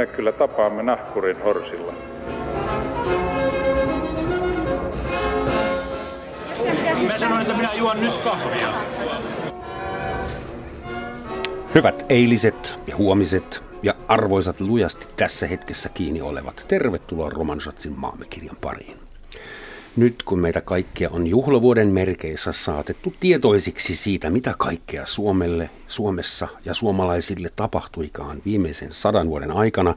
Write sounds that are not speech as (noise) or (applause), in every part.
me kyllä tapaamme nahkurin horsilla. Mä sanoin, että minä juon nyt kahvia. Hyvät eiliset ja huomiset ja arvoisat lujasti tässä hetkessä kiinni olevat, tervetuloa Romansatsin maamekirjan pariin. Nyt kun meitä kaikkia on juhlavuoden merkeissä saatettu tietoisiksi siitä, mitä kaikkea Suomelle, Suomessa ja suomalaisille tapahtuikaan viimeisen sadan vuoden aikana,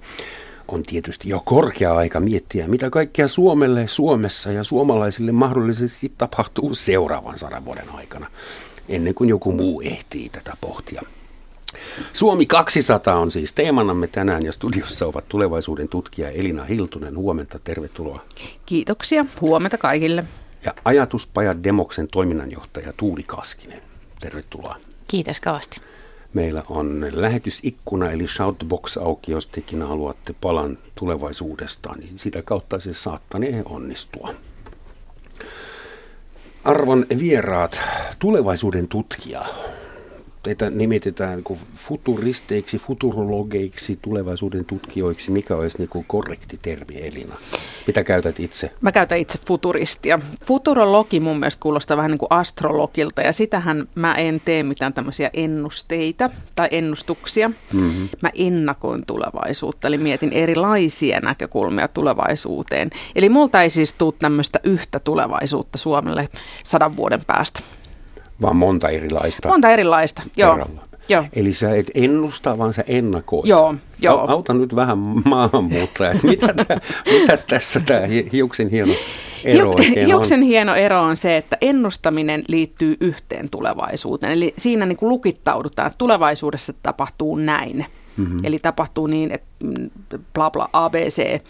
on tietysti jo korkea aika miettiä, mitä kaikkea Suomelle, Suomessa ja suomalaisille mahdollisesti tapahtuu seuraavan sadan vuoden aikana, ennen kuin joku muu ehtii tätä pohtia. Suomi 200 on siis teemanamme tänään ja studiossa ovat tulevaisuuden tutkija Elina Hiltunen. Huomenta, tervetuloa. Kiitoksia, huomenta kaikille. Ja ajatuspaja Demoksen toiminnanjohtaja Tuuli Kaskinen. Tervetuloa. Kiitos kovasti. Meillä on lähetysikkuna eli shoutbox auki, jos tekin haluatte palan tulevaisuudesta, niin sitä kautta se saattanee onnistua. Arvon vieraat, tulevaisuuden tutkija, teitä nimitetään niin futuristeiksi, futurologeiksi, tulevaisuuden tutkijoiksi. Mikä olisi niin korrekti termi, Elina? Mitä käytät itse? Mä käytän itse futuristia. Futurologi mun mielestä kuulostaa vähän niin kuin astrologilta ja sitähän mä en tee mitään tämmöisiä ennusteita tai ennustuksia. Mm-hmm. Mä ennakoin tulevaisuutta, eli mietin erilaisia näkökulmia tulevaisuuteen. Eli multa ei siis tule tämmöistä yhtä tulevaisuutta Suomelle sadan vuoden päästä vaan monta erilaista. Monta erilaista, joo. Joo. Eli sä et ennusta, vaan sä ennakoit. Joo, joo. Auta nyt vähän maahanmuuttajat. mitä, tä, mitä tässä tämä hiuksen hieno ero oikein Hiuksen on? hieno ero on se, että ennustaminen liittyy yhteen tulevaisuuteen. Eli siinä niin kuin lukittaudutaan, että tulevaisuudessa tapahtuu näin. Mm-hmm. Eli tapahtuu niin, että bla bla ABC.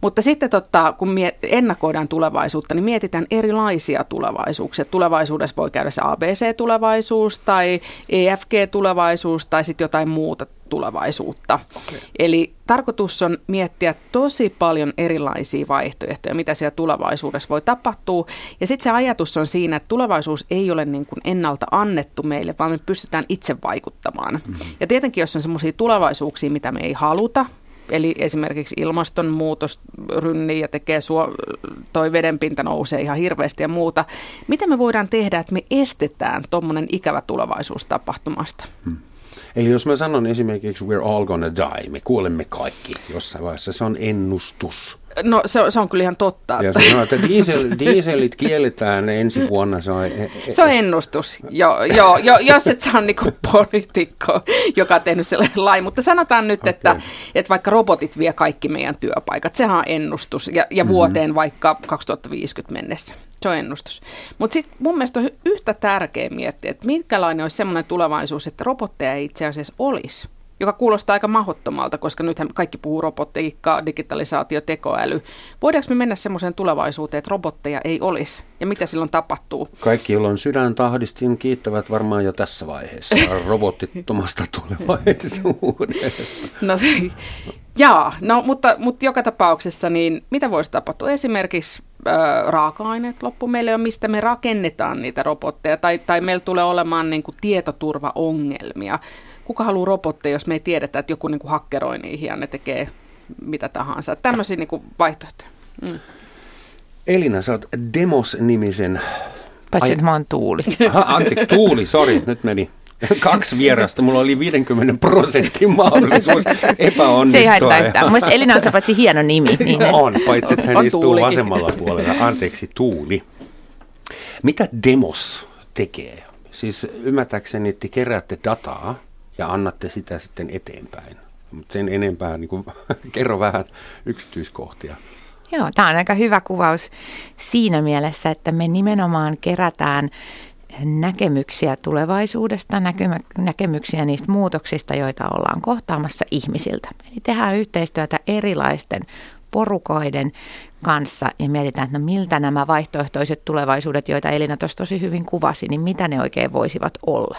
Mutta sitten totta, kun ennakoidaan tulevaisuutta, niin mietitään erilaisia tulevaisuuksia. Tulevaisuudessa voi käydä se ABC-tulevaisuus tai EFG-tulevaisuus tai sitten jotain muuta tulevaisuutta. Okay. Eli tarkoitus on miettiä tosi paljon erilaisia vaihtoehtoja, mitä siellä tulevaisuudessa voi tapahtua. Ja sitten se ajatus on siinä, että tulevaisuus ei ole niin kuin ennalta annettu meille, vaan me pystytään itse vaikuttamaan. Mm-hmm. Ja tietenkin, jos on sellaisia tulevaisuuksia, mitä me ei haluta, eli esimerkiksi ilmastonmuutos rynnii ja tekee suo, toi vedenpinta nousee ihan hirveästi ja muuta. Mitä me voidaan tehdä, että me estetään tuommoinen ikävä tulevaisuus tapahtumasta? Hmm. Eli jos mä sanon esimerkiksi we're all gonna die, me kuolemme kaikki jossain vaiheessa, se on ennustus. No se on, se on kyllä ihan totta. Ja sanoo, että diesel, dieselit kielletään ensi vuonna. Se on, e- e- se on ennustus, joo, joo, jo, jos et saa niinku poliitikko, joka on tehnyt sellainen lain. Mutta sanotaan nyt, okay. että, että vaikka robotit vie kaikki meidän työpaikat, sehän on ennustus ja, ja mm-hmm. vuoteen vaikka 2050 mennessä. Se on ennustus. Mutta sitten mun mielestä on yhtä tärkeä miettiä, että minkälainen olisi semmoinen tulevaisuus, että robotteja ei itse asiassa olisi joka kuulostaa aika mahottomalta, koska nythän kaikki puhuu robotiikkaa, digitalisaatio, tekoäly. Voidaanko me mennä semmoiseen tulevaisuuteen, että robotteja ei olisi? Ja mitä silloin tapahtuu? Kaikki, joilla on sydän tahdistin, kiittävät varmaan jo tässä vaiheessa (laughs) robottittomasta tulevaisuudesta. No, jaa, no, mutta, mutta joka tapauksessa, niin mitä voisi tapahtua? Esimerkiksi raaka-aineet loppu. Meillä ei ole mistä me rakennetaan niitä robotteja, tai, tai meillä tulee olemaan niin kuin tietoturvaongelmia kuka haluaa robotteja, jos me ei tiedetä, että joku niin kuin hakkeroi niihin ja ne tekee mitä tahansa. Tämmöisiä niin kuin vaihtoehtoja. Mm. Elina, sä oot Demos-nimisen... Paitsi, että mä oon Tuuli. Aha, anteeksi, Tuuli, sori, nyt meni (laughs) kaksi vierasta. Mulla oli 50 prosentin mahdollisuus epäonnistua. Se ei haittaa yhtään. Mielestäni Elina on paitsi hieno nimi. (laughs) Niin on, paitsi että hän on istuu tuulikin. vasemmalla puolella. Anteeksi, Tuuli. Mitä Demos tekee? Siis ymmärtääkseni, että keräätte dataa ja annatte sitä sitten eteenpäin. Mutta sen enempää niin kuin, (laughs) kerro vähän yksityiskohtia. Joo, tämä on aika hyvä kuvaus siinä mielessä, että me nimenomaan kerätään näkemyksiä tulevaisuudesta, näkemyksiä niistä muutoksista, joita ollaan kohtaamassa ihmisiltä. Eli tehdään yhteistyötä erilaisten porukoiden kanssa ja mietitään, että no miltä nämä vaihtoehtoiset tulevaisuudet, joita Elina tuossa tosi hyvin kuvasi, niin mitä ne oikein voisivat olla.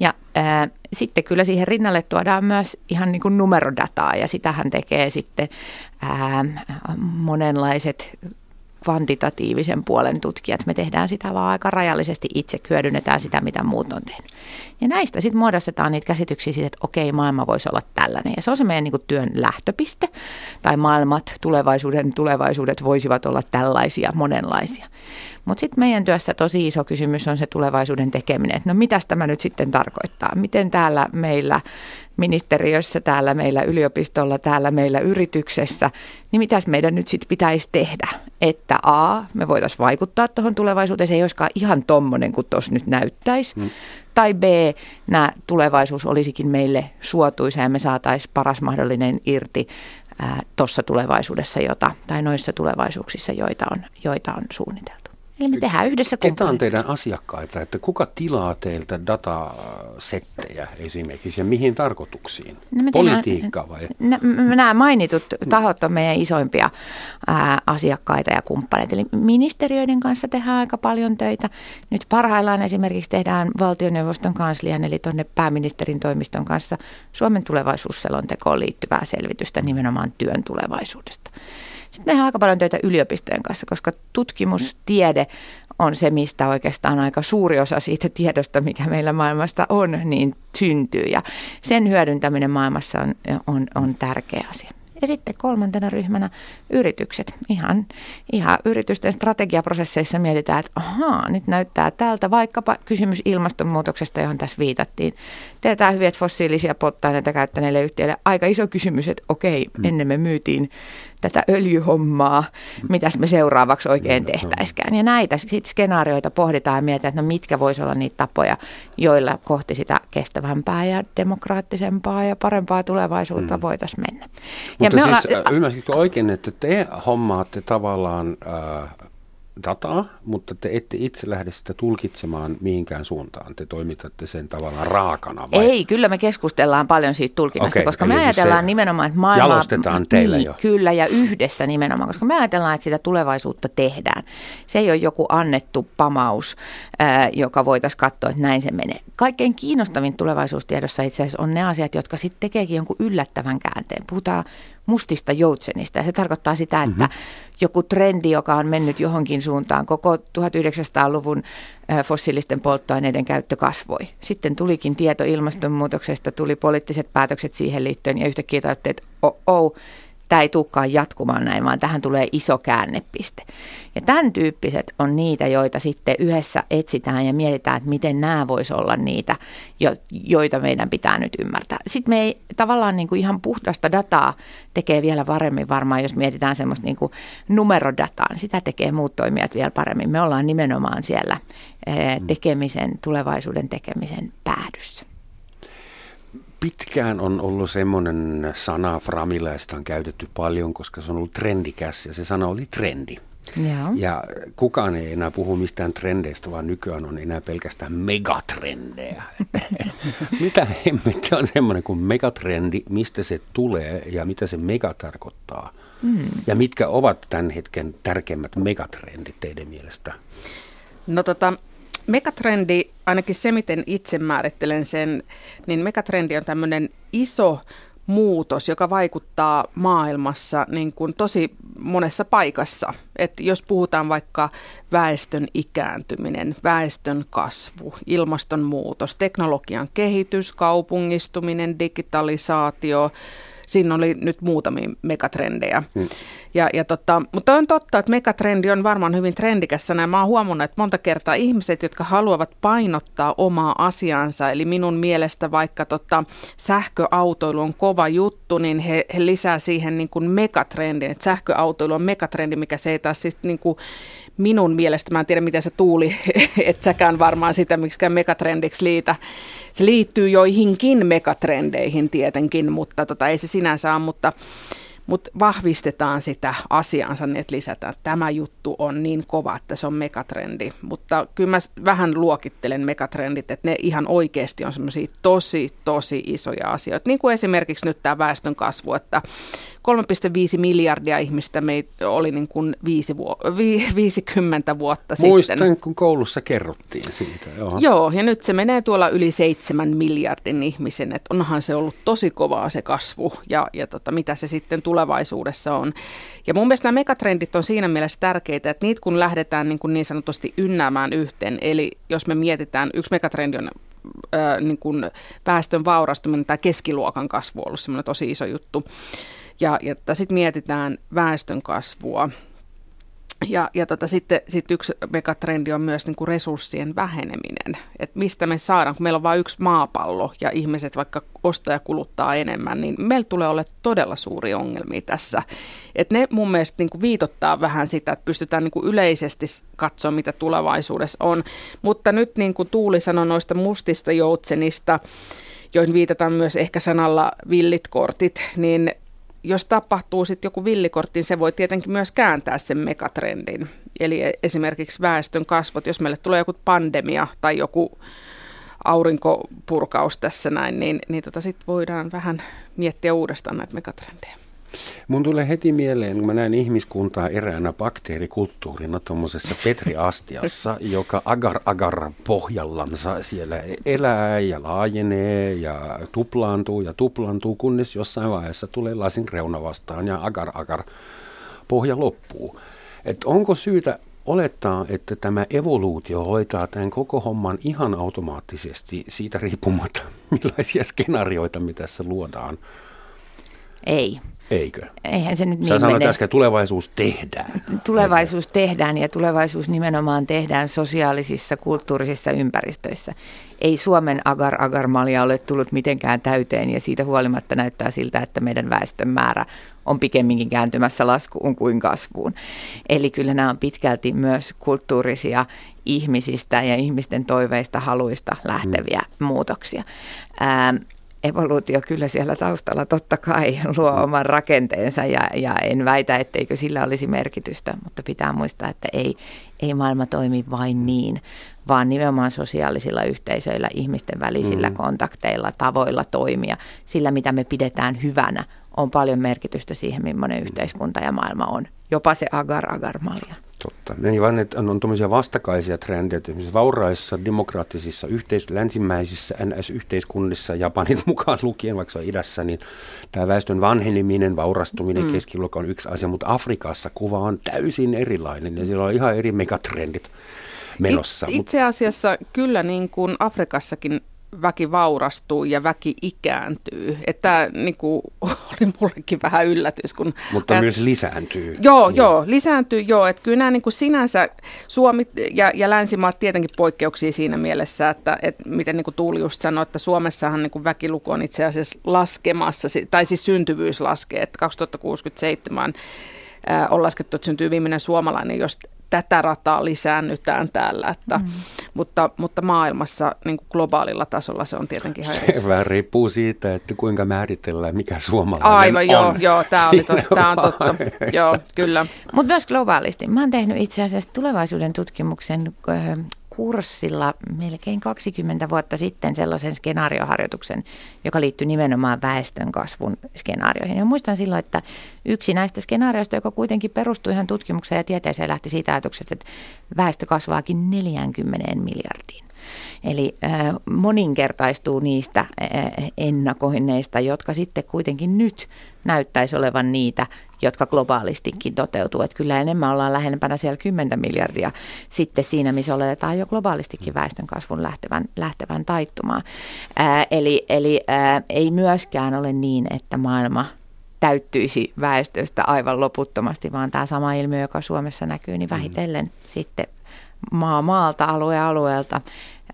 Ja ää, sitten kyllä siihen rinnalle tuodaan myös ihan niin kuin numerodataa ja sitähän tekee sitten ää, monenlaiset kvantitatiivisen puolen tutkijat. Me tehdään sitä vaan aika rajallisesti itse, hyödynnetään sitä, mitä muut on tehnyt. Ja näistä sitten muodostetaan niitä käsityksiä siitä, että okei, maailma voisi olla tällainen. Ja se on se meidän niin kuin työn lähtöpiste. Tai maailmat, tulevaisuuden tulevaisuudet voisivat olla tällaisia, monenlaisia. Mutta sitten meidän työssä tosi iso kysymys on se tulevaisuuden tekeminen. Että no mitä tämä nyt sitten tarkoittaa? Miten täällä meillä ministeriössä, täällä meillä yliopistolla, täällä meillä yrityksessä, niin mitäs meidän nyt sitten pitäisi tehdä? Että A, me voitaisiin vaikuttaa tuohon tulevaisuuteen, se ei olisikaan ihan tommonen kuin tuossa nyt näyttäisi. Hmm. Tai B, nämä tulevaisuus olisikin meille suotuisa ja me saataisiin paras mahdollinen irti tuossa tulevaisuudessa, jota, tai noissa tulevaisuuksissa, joita on, joita on suunniteltu. Eli me tehdään yhdessä Ketä on teidän asiakkaita, että kuka tilaa teiltä datasettejä esimerkiksi ja mihin tarkoituksiin? No Politiikka vai? Nämä mainitut tahot on meidän isoimpia ää, asiakkaita ja kumppaneita. Eli ministeriöiden kanssa tehdään aika paljon töitä. Nyt parhaillaan esimerkiksi tehdään valtioneuvoston kanslian eli tuonne pääministerin toimiston kanssa Suomen tulevaisuusselontekoon liittyvää selvitystä nimenomaan työn tulevaisuudesta. Sitten tehdään aika paljon töitä yliopistojen kanssa, koska tutkimustiede on se, mistä oikeastaan aika suuri osa siitä tiedosta, mikä meillä maailmasta on, niin syntyy. Ja sen hyödyntäminen maailmassa on, on, on tärkeä asia. Ja sitten kolmantena ryhmänä yritykset. Ihan, ihan yritysten strategiaprosesseissa mietitään, että ahaa, nyt näyttää tältä vaikkapa kysymys ilmastonmuutoksesta, johon tässä viitattiin. Teetään hyviä fossiilisia polttoaineita käyttäneille yhtiöille aika iso kysymys, että okei, mm. ennen me myytiin tätä öljyhommaa, mitäs me seuraavaksi oikein tehtäiskään. Ja näitä sitten skenaarioita pohditaan ja mietitään, että no mitkä voisi olla niitä tapoja, joilla kohti sitä kestävämpää ja demokraattisempaa ja parempaa tulevaisuutta mm. voitaisiin mennä. Ja Mutta me siis olla... ymmärsitkö oikein, että te hommaatte tavallaan äh, dataa, mutta te ette itse lähde sitä tulkitsemaan mihinkään suuntaan. Te toimitatte sen tavallaan raakana vai? Ei, kyllä me keskustellaan paljon siitä tulkinnasta, okay, koska me siis ajatellaan nimenomaan, että maailma... Jalostetaan teillä niin, jo. Kyllä, ja yhdessä nimenomaan, koska me ajatellaan, että sitä tulevaisuutta tehdään. Se ei ole joku annettu pamaus, äh, joka voitaisiin katsoa, että näin se menee. Kaikkein kiinnostavin tulevaisuustiedossa itse asiassa on ne asiat, jotka sitten tekeekin jonkun yllättävän käänteen. Puhutaan mustista joutsenista. Ja se tarkoittaa sitä, että mm-hmm. joku trendi, joka on mennyt johonkin suuntaan, koko 1900-luvun fossiilisten polttoaineiden käyttö kasvoi. Sitten tulikin tieto ilmastonmuutoksesta, tuli poliittiset päätökset siihen liittyen ja yhtäkkiä tajuttiin, että oh, oh, tämä ei tulekaan jatkumaan näin, vaan tähän tulee iso käännepiste. Ja tämän tyyppiset on niitä, joita sitten yhdessä etsitään ja mietitään, että miten nämä voisi olla niitä, joita meidän pitää nyt ymmärtää. Sitten me ei tavallaan niin kuin ihan puhdasta dataa tekee vielä paremmin varmaan, jos mietitään semmoista niin kuin numerodataa, niin sitä tekee muut toimijat vielä paremmin. Me ollaan nimenomaan siellä mm. tekemisen, tulevaisuuden tekemisen päädyssä pitkään on ollut semmoinen sana Framilla, ja sitä on käytetty paljon, koska se on ollut trendikäs ja se sana oli trendi. Ja. ja kukaan ei enää puhu mistään trendeistä, vaan nykyään on enää pelkästään megatrendejä. (laughs) mitä hemmetti on semmoinen kuin megatrendi, mistä se tulee ja mitä se mega tarkoittaa? Mm. Ja mitkä ovat tämän hetken tärkeimmät megatrendit teidän mielestä? No tota, Megatrendi, ainakin se miten itse määrittelen sen, niin megatrendi on tämmöinen iso muutos, joka vaikuttaa maailmassa niin kuin tosi monessa paikassa. Et jos puhutaan vaikka väestön ikääntyminen, väestön kasvu, ilmastonmuutos, teknologian kehitys, kaupungistuminen, digitalisaatio, siinä oli nyt muutamia megatrendejä. Hmm. Ja, ja tota, mutta on totta, että megatrendi on varmaan hyvin trendikäs sana. Mä oon huomannut, että monta kertaa ihmiset, jotka haluavat painottaa omaa asiansa, eli minun mielestä vaikka tota, sähköautoilu on kova juttu, niin he, he lisää siihen niin kuin megatrendin, että sähköautoilu on megatrendi, mikä se ei taas siis niin kuin minun mielestä, mä en tiedä miten se tuuli, (laughs) et säkään varmaan sitä miksikään megatrendiksi liitä. Se liittyy joihinkin megatrendeihin tietenkin, mutta tota, ei se sinänsä ole, mutta mutta vahvistetaan sitä asiansa, niin että lisätään, tämä juttu on niin kova, että se on megatrendi. Mutta kyllä mä vähän luokittelen megatrendit, että ne ihan oikeasti on semmoisia tosi, tosi isoja asioita. Niin kuin esimerkiksi nyt tämä väestön kasvu, että 3,5 miljardia ihmistä meitä oli niin kuin viisi vuo, vi, 50 vuotta Muistan, sitten. kun koulussa kerrottiin siitä. Joo. Joo, ja nyt se menee tuolla yli 7 miljardin ihmisen, että onhan se ollut tosi kovaa se kasvu, ja, ja tota, mitä se sitten tulevaisuudessa on. Ja mun mielestä nämä megatrendit on siinä mielessä tärkeitä, että niitä kun lähdetään niin, kuin niin sanotusti ynnäämään yhteen, eli jos me mietitään, yksi megatrendi on ää, niin kuin väestön vaurastuminen tai keskiluokan kasvu on ollut semmoinen tosi iso juttu. Ja, ja sitten mietitään väestön kasvua, ja, ja tota, sitten sit yksi megatrendi on myös niin kuin resurssien väheneminen. Että mistä me saadaan, kun meillä on vain yksi maapallo ja ihmiset vaikka ostaa ja kuluttaa enemmän, niin meillä tulee olla todella suuri ongelmia tässä. Et ne mun mielestä niin kuin viitottaa vähän sitä, että pystytään niin kuin yleisesti katsoa, mitä tulevaisuudessa on. Mutta nyt niin kuin Tuuli sanoi noista mustista joutsenista, joihin viitataan myös ehkä sanalla villit kortit, niin jos tapahtuu sitten joku villikortti, se voi tietenkin myös kääntää sen megatrendin. Eli e- esimerkiksi väestön kasvot, jos meille tulee joku pandemia tai joku aurinkopurkaus tässä näin, niin, niin tota sitten voidaan vähän miettiä uudestaan näitä megatrendejä. Mun tulee heti mieleen, kun mä näen ihmiskuntaa eräänä bakteerikulttuurina tuommoisessa petriastiassa, (laughs) joka agar-agar pohjallansa siellä elää ja laajenee ja tuplaantuu ja tuplaantuu, kunnes jossain vaiheessa tulee lasin reuna vastaan ja agar-agar pohja loppuu. Et onko syytä olettaa, että tämä evoluutio hoitaa tämän koko homman ihan automaattisesti siitä riippumatta, (laughs) millaisia skenaarioita me tässä luodaan? Ei. Eikö? Eihän se nyt niin Sä sanoit mene. äsken, tulevaisuus tehdään. Tulevaisuus Eikö? tehdään ja tulevaisuus nimenomaan tehdään sosiaalisissa, kulttuurisissa ympäristöissä. Ei Suomen agar-agar-malja ole tullut mitenkään täyteen ja siitä huolimatta näyttää siltä, että meidän väestön määrä on pikemminkin kääntymässä laskuun kuin kasvuun. Eli kyllä nämä on pitkälti myös kulttuurisia ihmisistä ja ihmisten toiveista, haluista lähteviä mm. muutoksia. Ähm, evoluutio kyllä siellä taustalla totta kai luo mm. oman rakenteensa ja, ja en väitä, etteikö sillä olisi merkitystä, mutta pitää muistaa, että ei, ei maailma toimi vain niin, vaan nimenomaan sosiaalisilla yhteisöillä, ihmisten välisillä mm. kontakteilla, tavoilla toimia, sillä mitä me pidetään hyvänä, on paljon merkitystä siihen, millainen yhteiskunta ja maailma on. Jopa se agar-agar-malja. Totta. Niin vaan, että on tuommoisia vastakaisia trendejä, esimerkiksi vauraissa, demokraattisissa, yhteis- länsimäisissä NS-yhteiskunnissa, Japanin (laughs) mukaan lukien, vaikka se on idässä, niin tämä väestön vanheneminen, vaurastuminen, mm. keskiluokka on yksi asia, mutta Afrikassa kuva on täysin erilainen ja siellä on ihan eri megatrendit menossa. It, itse asiassa kyllä niin kuin Afrikassakin väki vaurastuu ja väki ikääntyy. Että niin kuin, (laughs) oli mullekin vähän yllätys. Kun Mutta ajat... myös lisääntyy. Joo, niin. joo, lisääntyy joo. Että kyllä nämä niin kuin sinänsä, Suomi ja, ja länsimaat tietenkin poikkeuksia siinä mielessä, että, että miten niin kuin Tuuli just sanoi, että Suomessahan niin kuin väkiluku on itse asiassa laskemassa, tai siis syntyvyys laskee, että 2067 on laskettu, että syntyy viimeinen suomalainen, jos tätä rataa lisäännytään täällä, että, mm. mutta, mutta maailmassa niin kuin globaalilla tasolla se on tietenkin ihan Se vähän riippuu siitä, että kuinka määritellään, mikä suomalainen Aivan, on. joo, joo tämä, oli totta, tämä on totta. joo, kyllä. Mutta myös globaalisti. Mä oon tehnyt itse asiassa tulevaisuuden tutkimuksen kurssilla melkein 20 vuotta sitten sellaisen skenaarioharjoituksen, joka liittyy nimenomaan väestön kasvun skenaarioihin. Ja muistan silloin, että yksi näistä skenaarioista, joka kuitenkin perustui ihan tutkimukseen ja tieteeseen, lähti siitä ajatuksesta, että väestö kasvaakin 40 miljardiin. Eli moninkertaistuu niistä ennakoinneista, jotka sitten kuitenkin nyt näyttäisi olevan niitä, jotka globaalistikin toteutuu. Että kyllä enemmän ollaan lähempänä siellä 10 miljardia sitten siinä, missä oletetaan jo globaalistikin väestön kasvun lähtevän, lähtevän taittumaan. Ää, eli eli ää, ei myöskään ole niin, että maailma täyttyisi väestöstä aivan loputtomasti, vaan tämä sama ilmiö, joka Suomessa näkyy, niin vähitellen mm. sitten maa maalta, alue alueelta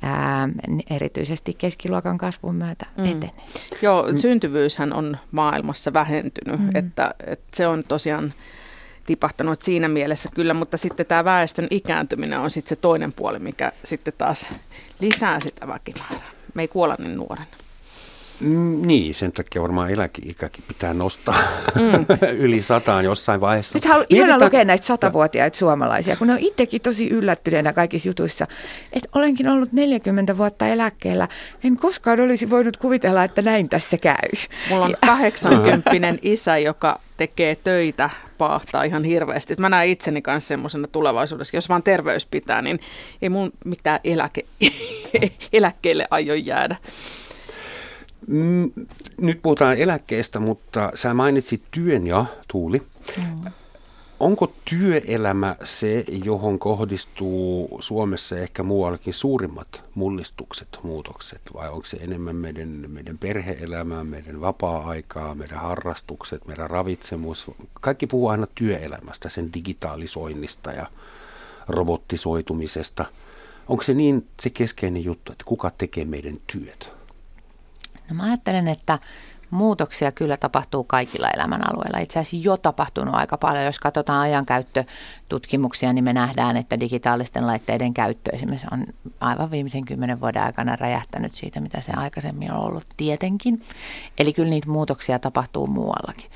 ää, erityisesti keskiluokan kasvun myötä mm. etenee. Joo, syntyvyyshän on maailmassa vähentynyt, mm. että, että se on tosiaan tipahtanut siinä mielessä kyllä, mutta sitten tämä väestön ikääntyminen on sitten se toinen puoli, mikä sitten taas lisää sitä väkimäärää. Me ei kuolla niin nuorena. Mm, niin, sen takia varmaan eläkeikäkin pitää nostaa mm. (laughs) yli sataan jossain vaiheessa. Nyt haluan ihana lukea näitä satavuotiaita suomalaisia, kun ne on itsekin tosi yllättyneenä kaikissa jutuissa, että olenkin ollut 40 vuotta eläkkeellä. En koskaan olisi voinut kuvitella, että näin tässä käy. Mulla on 80 (laughs) isä, joka tekee töitä paahtaa ihan hirveästi. Mä näen itseni kanssa semmoisena tulevaisuudessa, jos vaan terveys pitää, niin ei mun mitään eläke, (laughs) eläkkeelle aio jäädä. Mm, nyt puhutaan eläkkeestä, mutta sä mainitsit työn ja Tuuli. Mm. Onko työelämä se, johon kohdistuu Suomessa ja ehkä muuallakin suurimmat mullistukset, muutokset, vai onko se enemmän meidän, meidän perheelämää, meidän vapaa-aikaa, meidän harrastukset, meidän ravitsemus? Kaikki puhuu aina työelämästä, sen digitalisoinnista ja robottisoitumisesta. Onko se niin se keskeinen juttu, että kuka tekee meidän työt? No mä ajattelen, että muutoksia kyllä tapahtuu kaikilla elämänalueilla. Itse asiassa jo tapahtunut aika paljon. Jos katsotaan ajankäyttötutkimuksia, niin me nähdään, että digitaalisten laitteiden käyttö esimerkiksi on aivan viimeisen kymmenen vuoden aikana räjähtänyt siitä, mitä se aikaisemmin on ollut tietenkin. Eli kyllä niitä muutoksia tapahtuu muuallakin.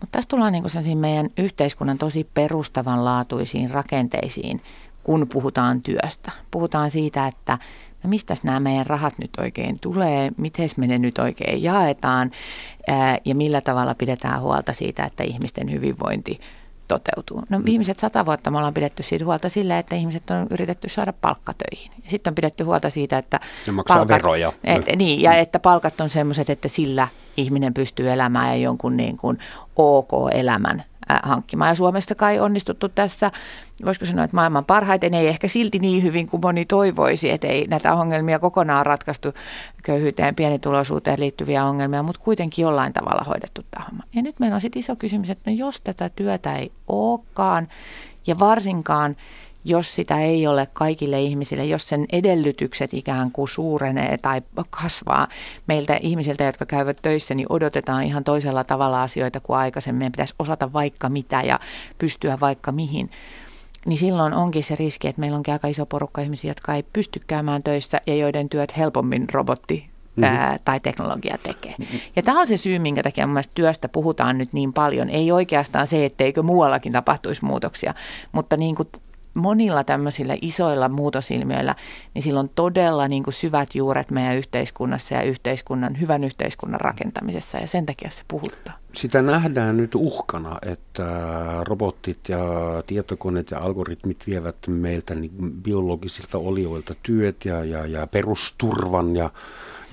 Mutta tässä tullaan niin meidän yhteiskunnan tosi perustavanlaatuisiin rakenteisiin, kun puhutaan työstä. Puhutaan siitä, että no mistä nämä meidän rahat nyt oikein tulee, miten me ne nyt oikein jaetaan ää, ja millä tavalla pidetään huolta siitä, että ihmisten hyvinvointi toteutuu. No mm. viimeiset sata vuotta me ollaan pidetty siitä huolta sillä, että ihmiset on yritetty saada palkkatöihin. Ja sitten on pidetty huolta siitä, että palkat, veroja. Et, niin, ja että palkat on sellaiset, että sillä ihminen pystyy elämään ja jonkun niin kuin ok-elämän hankkimaan. Ja Suomessa kai onnistuttu tässä, voisiko sanoa, että maailman parhaiten, ei ehkä silti niin hyvin kuin moni toivoisi, että ei näitä ongelmia kokonaan ratkaistu köyhyyteen, pienituloisuuteen liittyviä ongelmia, mutta kuitenkin jollain tavalla hoidettu tämä. Ja nyt meillä on sitten iso kysymys, että no jos tätä työtä ei olekaan, ja varsinkaan jos sitä ei ole kaikille ihmisille, jos sen edellytykset ikään kuin suurenee tai kasvaa meiltä ihmisiltä, jotka käyvät töissä, niin odotetaan ihan toisella tavalla asioita kuin aikaisemmin. Meidän pitäisi osata vaikka mitä ja pystyä vaikka mihin. Niin silloin onkin se riski, että meillä onkin aika iso porukka ihmisiä, jotka ei pysty käymään töissä ja joiden työt helpommin robotti Mm-hmm. Ää, tai teknologia tekee. Mm-hmm. Ja tämä on se syy, minkä takia mun työstä puhutaan nyt niin paljon. Ei oikeastaan se, etteikö muuallakin tapahtuisi muutoksia, mutta niin kuin monilla tämmöisillä isoilla muutosilmiöillä, niin sillä on todella niin kuin syvät juuret meidän yhteiskunnassa ja yhteiskunnan, hyvän yhteiskunnan rakentamisessa ja sen takia se puhuttaa. Sitä nähdään nyt uhkana, että robotit ja tietokoneet ja algoritmit vievät meiltä niin biologisilta olioilta työt ja, ja, ja perusturvan ja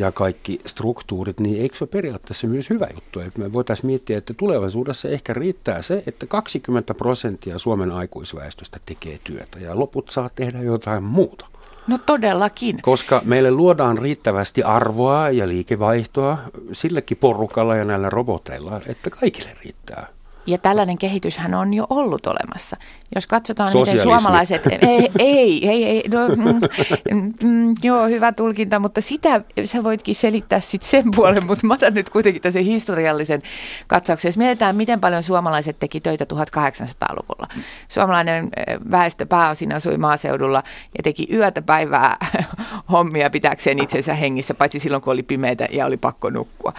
ja kaikki struktuurit, niin eikö se ole periaatteessa myös hyvä juttu? Että me voitaisiin miettiä, että tulevaisuudessa ehkä riittää se, että 20 prosenttia Suomen aikuisväestöstä tekee työtä ja loput saa tehdä jotain muuta. No todellakin. Koska meille luodaan riittävästi arvoa ja liikevaihtoa sillekin porukalla ja näillä roboteilla, että kaikille riittää. Ja tällainen kehityshän on jo ollut olemassa. Jos katsotaan, miten suomalaiset... Ei, ei, ei, ei no, mm, mm, joo, hyvä tulkinta, mutta sitä sä voitkin selittää sitten sen puolen, mutta mä otan nyt kuitenkin tässä historiallisen katsauksen. Jos mietitään, miten paljon suomalaiset teki töitä 1800-luvulla. Suomalainen väestö pääosin asui maaseudulla ja teki yötä päivää (laughs) hommia pitääkseen itsensä hengissä, paitsi silloin, kun oli pimeitä ja oli pakko nukkua.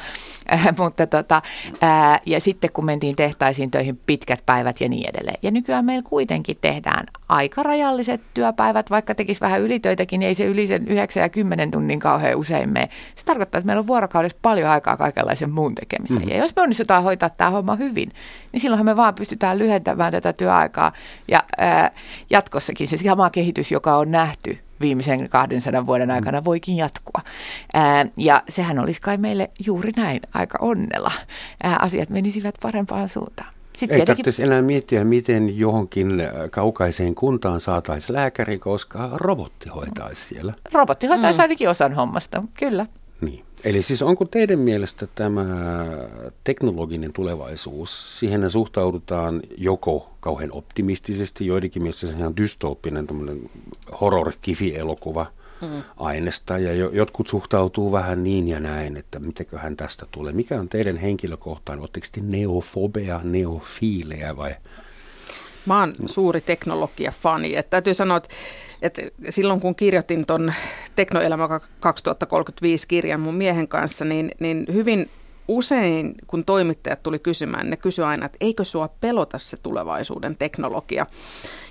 Äh, mutta tota, äh, ja sitten kun mentiin tehtaisiin töihin pitkät päivät ja niin edelleen. Ja nykyään meillä kuitenkin tehdään aika rajalliset työpäivät, vaikka tekisi vähän ylitöitäkin, niin ei se yli sen 9 ja 10 tunnin kauhean usein mene. Se tarkoittaa, että meillä on vuorokaudessa paljon aikaa kaikenlaisen muun tekemiseen. Mm. Ja jos me onnistutaan hoitaa tämä homma hyvin, niin silloinhan me vaan pystytään lyhentämään tätä työaikaa. Ja ää, jatkossakin se sama kehitys, joka on nähty viimeisen 200 vuoden mm. aikana voikin jatkua. Ää, ja sehän olisi kai meille juuri näin aika onnella. Ää, asiat menisivät parempaan suuntaan. Sitten Ei tietenkin... tarvitsisi enää miettiä, miten johonkin kaukaiseen kuntaan saataisiin lääkäri, koska robotti hoitaisi siellä. Robotti hoitaisi mm. ainakin osan hommasta, kyllä. Niin. Eli siis onko teidän mielestä tämä teknologinen tulevaisuus, siihen suhtaudutaan joko kauhean optimistisesti, joidenkin mielestä se ihan dystooppinen horror-kifi-elokuva – mm. aineesta ja jo, jotkut suhtautuu vähän niin ja näin, että mitäköhän tästä tulee. Mikä on teidän henkilökohtaan? Oletteko te neofobea, neofiileja vai? Mä oon suuri teknologia-fani. Että täytyy sanoa, että, että silloin kun kirjoitin tuon Teknoelämä 2035 kirjan mun miehen kanssa, niin, niin hyvin usein, kun toimittajat tuli kysymään, ne kysyi aina, että eikö sua pelota se tulevaisuuden teknologia.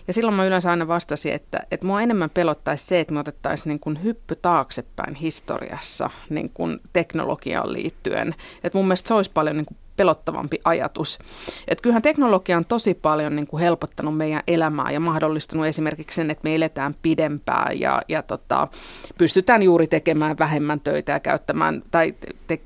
Ja silloin mä yleensä aina vastasin, että, että mua enemmän pelottaisi se, että me otettaisiin niin kuin hyppy taaksepäin historiassa niin kuin teknologiaan liittyen. Että mun mielestä se olisi paljon niin kuin pelottavampi ajatus. Et kyllähän teknologia on tosi paljon niin kuin helpottanut meidän elämää ja mahdollistanut esimerkiksi sen, että me eletään pidempään ja, ja tota, pystytään juuri tekemään vähemmän töitä ja käyttämään, tai te,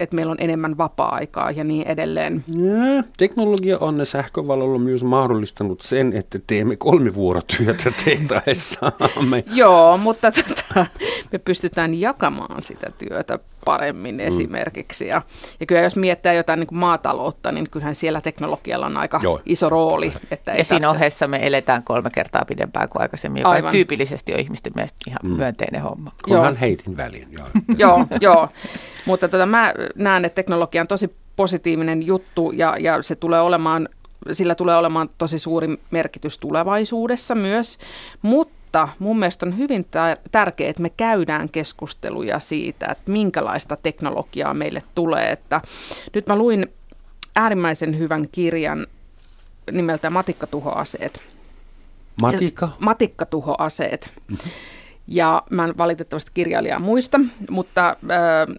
että meillä on enemmän vapaa-aikaa ja niin edelleen. Ja, teknologia on sähkövalolla myös mahdollistanut sen, että teemme kolmivuorotyötä (laughs) tehtaessamme. Joo, mutta tota, me pystytään jakamaan sitä työtä paremmin mm. esimerkiksi. Ja, ja kyllä jos miettii jotain niin kuin maataloutta, niin kyllähän siellä teknologialla on aika Joo. iso rooli. Että ja siinä ohessa me eletään kolme kertaa pidempään kuin aikaisemmin, joka Aivan. tyypillisesti on ihmisten mielestä ihan mm. myönteinen homma. Kunhan heitin väliin. Joo, (laughs) joo, joo. mutta tota, mä näen, että teknologia on tosi positiivinen juttu ja, ja se tulee olemaan sillä tulee olemaan tosi suuri merkitys tulevaisuudessa myös, mutta mutta mun mielestä on hyvin tärkeää, että me käydään keskusteluja siitä, että minkälaista teknologiaa meille tulee. Että nyt mä luin äärimmäisen hyvän kirjan nimeltä Matikkatuhoaseet. Matikka? Matikkatuhoaseet. Mm-hmm. Ja mä en valitettavasti kirjailijaa muista, mutta äh,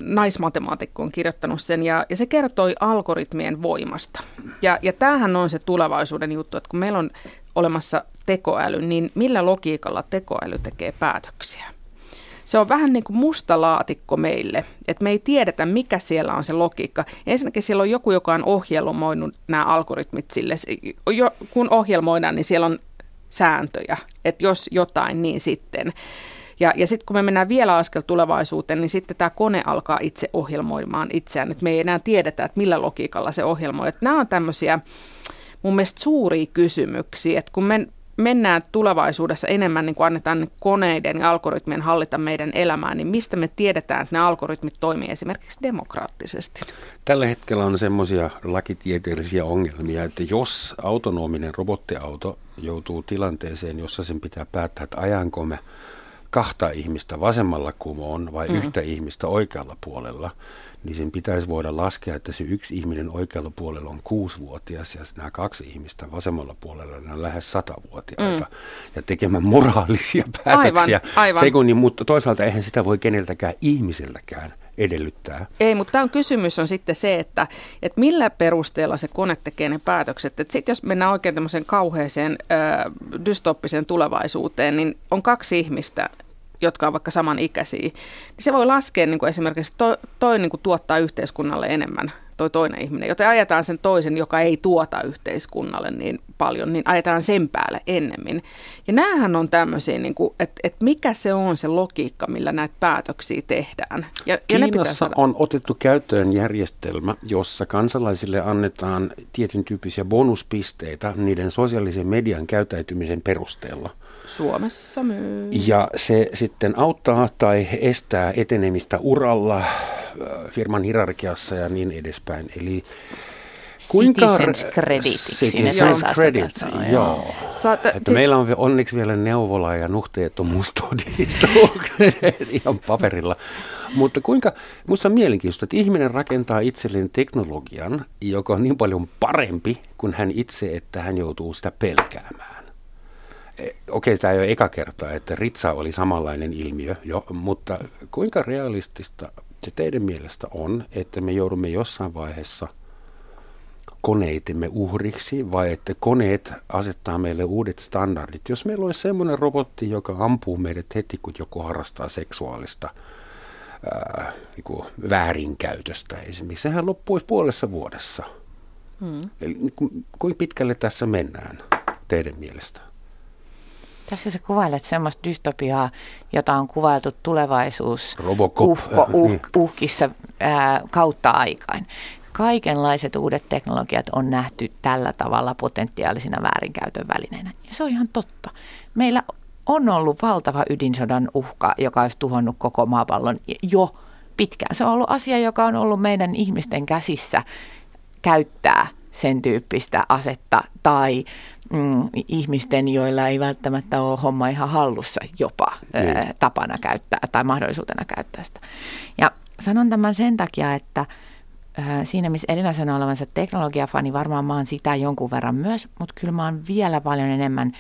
naismatemaatikko on kirjoittanut sen ja, ja se kertoi algoritmien voimasta. Ja, ja tämähän on se tulevaisuuden juttu, että kun meillä on olemassa tekoäly, niin millä logiikalla tekoäly tekee päätöksiä? Se on vähän niin kuin musta laatikko meille, että me ei tiedetä, mikä siellä on se logiikka. Ensinnäkin siellä on joku, joka on ohjelmoinut nämä algoritmit sille. kun ohjelmoidaan, niin siellä on sääntöjä, että jos jotain, niin sitten. Ja, ja sitten kun me mennään vielä askel tulevaisuuteen, niin sitten tämä kone alkaa itse ohjelmoimaan itseään, että me ei enää tiedetä, että millä logiikalla se ohjelmoi. Nämä on tämmöisiä mun mielestä suuria kysymyksiä, että kun me mennään tulevaisuudessa enemmän niin kuin annetaan koneiden ja algoritmien hallita meidän elämää, niin mistä me tiedetään, että ne algoritmit toimii esimerkiksi demokraattisesti? Tällä hetkellä on semmoisia lakitieteellisiä ongelmia, että jos autonominen robottiauto joutuu tilanteeseen, jossa sen pitää päättää, että ajanko me kahta ihmistä vasemmalla kumoon vai mm. yhtä ihmistä oikealla puolella, niin sen pitäisi voida laskea, että se yksi ihminen oikealla puolella on kuusivuotias ja nämä kaksi ihmistä vasemmalla puolella ne on lähes satavuotiaita mm. ja tekemään moraalisia päätöksiä aivan, aivan. sekunnin, mutta toisaalta eihän sitä voi keneltäkään ihmiseltäkään edellyttää. Ei, mutta tämä on kysymys on sitten se, että, että millä perusteella se kone tekee ne päätökset. Että sitten jos mennään oikein tämmöiseen kauheeseen äh, dystoppiseen tulevaisuuteen, niin on kaksi ihmistä, jotka on vaikka samanikäisiä, niin se voi laskea niin kuin esimerkiksi toi, toi niin kuin tuottaa yhteiskunnalle enemmän toi toinen ihminen, joten ajetaan sen toisen, joka ei tuota yhteiskunnalle niin paljon, niin ajetaan sen päälle ennemmin. Ja näähän on tämmöisiä, niin kuin, että, että mikä se on se logiikka, millä näitä päätöksiä tehdään. Ja, Kiinassa ja on otettu käyttöön järjestelmä, jossa kansalaisille annetaan tietyn tyyppisiä bonuspisteitä niiden sosiaalisen median käyttäytymisen perusteella. Suomessa myös. Ja se sitten auttaa tai estää etenemistä uralla, äh, firman hierarkiassa ja niin edespäin. Eli Kuinka Citizens Credit. Citizens Credit, joo. joo. Että tis... Meillä on onneksi vielä neuvola ja nuhteettomuustodistus (laughs) ihan paperilla. Mutta kuinka, minusta on mielenkiintoista, että ihminen rakentaa itselleen teknologian, joka on niin paljon parempi kuin hän itse, että hän joutuu sitä pelkäämään. Okei, tämä ei ole eka kerta, että Ritsa oli samanlainen ilmiö, jo, mutta kuinka realistista se teidän mielestä on, että me joudumme jossain vaiheessa koneitemme uhriksi vai että koneet asettaa meille uudet standardit? Jos meillä olisi semmoinen robotti, joka ampuu meidät heti, kun joku harrastaa seksuaalista ää, niin kuin väärinkäytöstä esimerkiksi, sehän loppuisi puolessa vuodessa. Hmm. Eli niin kuinka pitkälle tässä mennään teidän mielestä? Tässä sä kuvailet semmoista dystopiaa, jota on kuvailtu tulevaisuus uhko, (laughs) uh, uhkissa ää, kautta aikain. Kaikenlaiset uudet teknologiat on nähty tällä tavalla potentiaalisina väärinkäytön välineinä. Ja se on ihan totta. Meillä on ollut valtava ydinsodan uhka, joka olisi tuhonnut koko maapallon jo pitkään. Se on ollut asia, joka on ollut meidän ihmisten käsissä käyttää sen tyyppistä asetta tai mm, ihmisten, joilla ei välttämättä ole homma ihan hallussa jopa niin. ää, tapana käyttää tai mahdollisuutena käyttää sitä. Ja sanon tämän sen takia, että ää, siinä missä Elina sanoo olevansa teknologiafani, varmaan mä oon sitä jonkun verran myös, mutta kyllä mä oon vielä paljon enemmän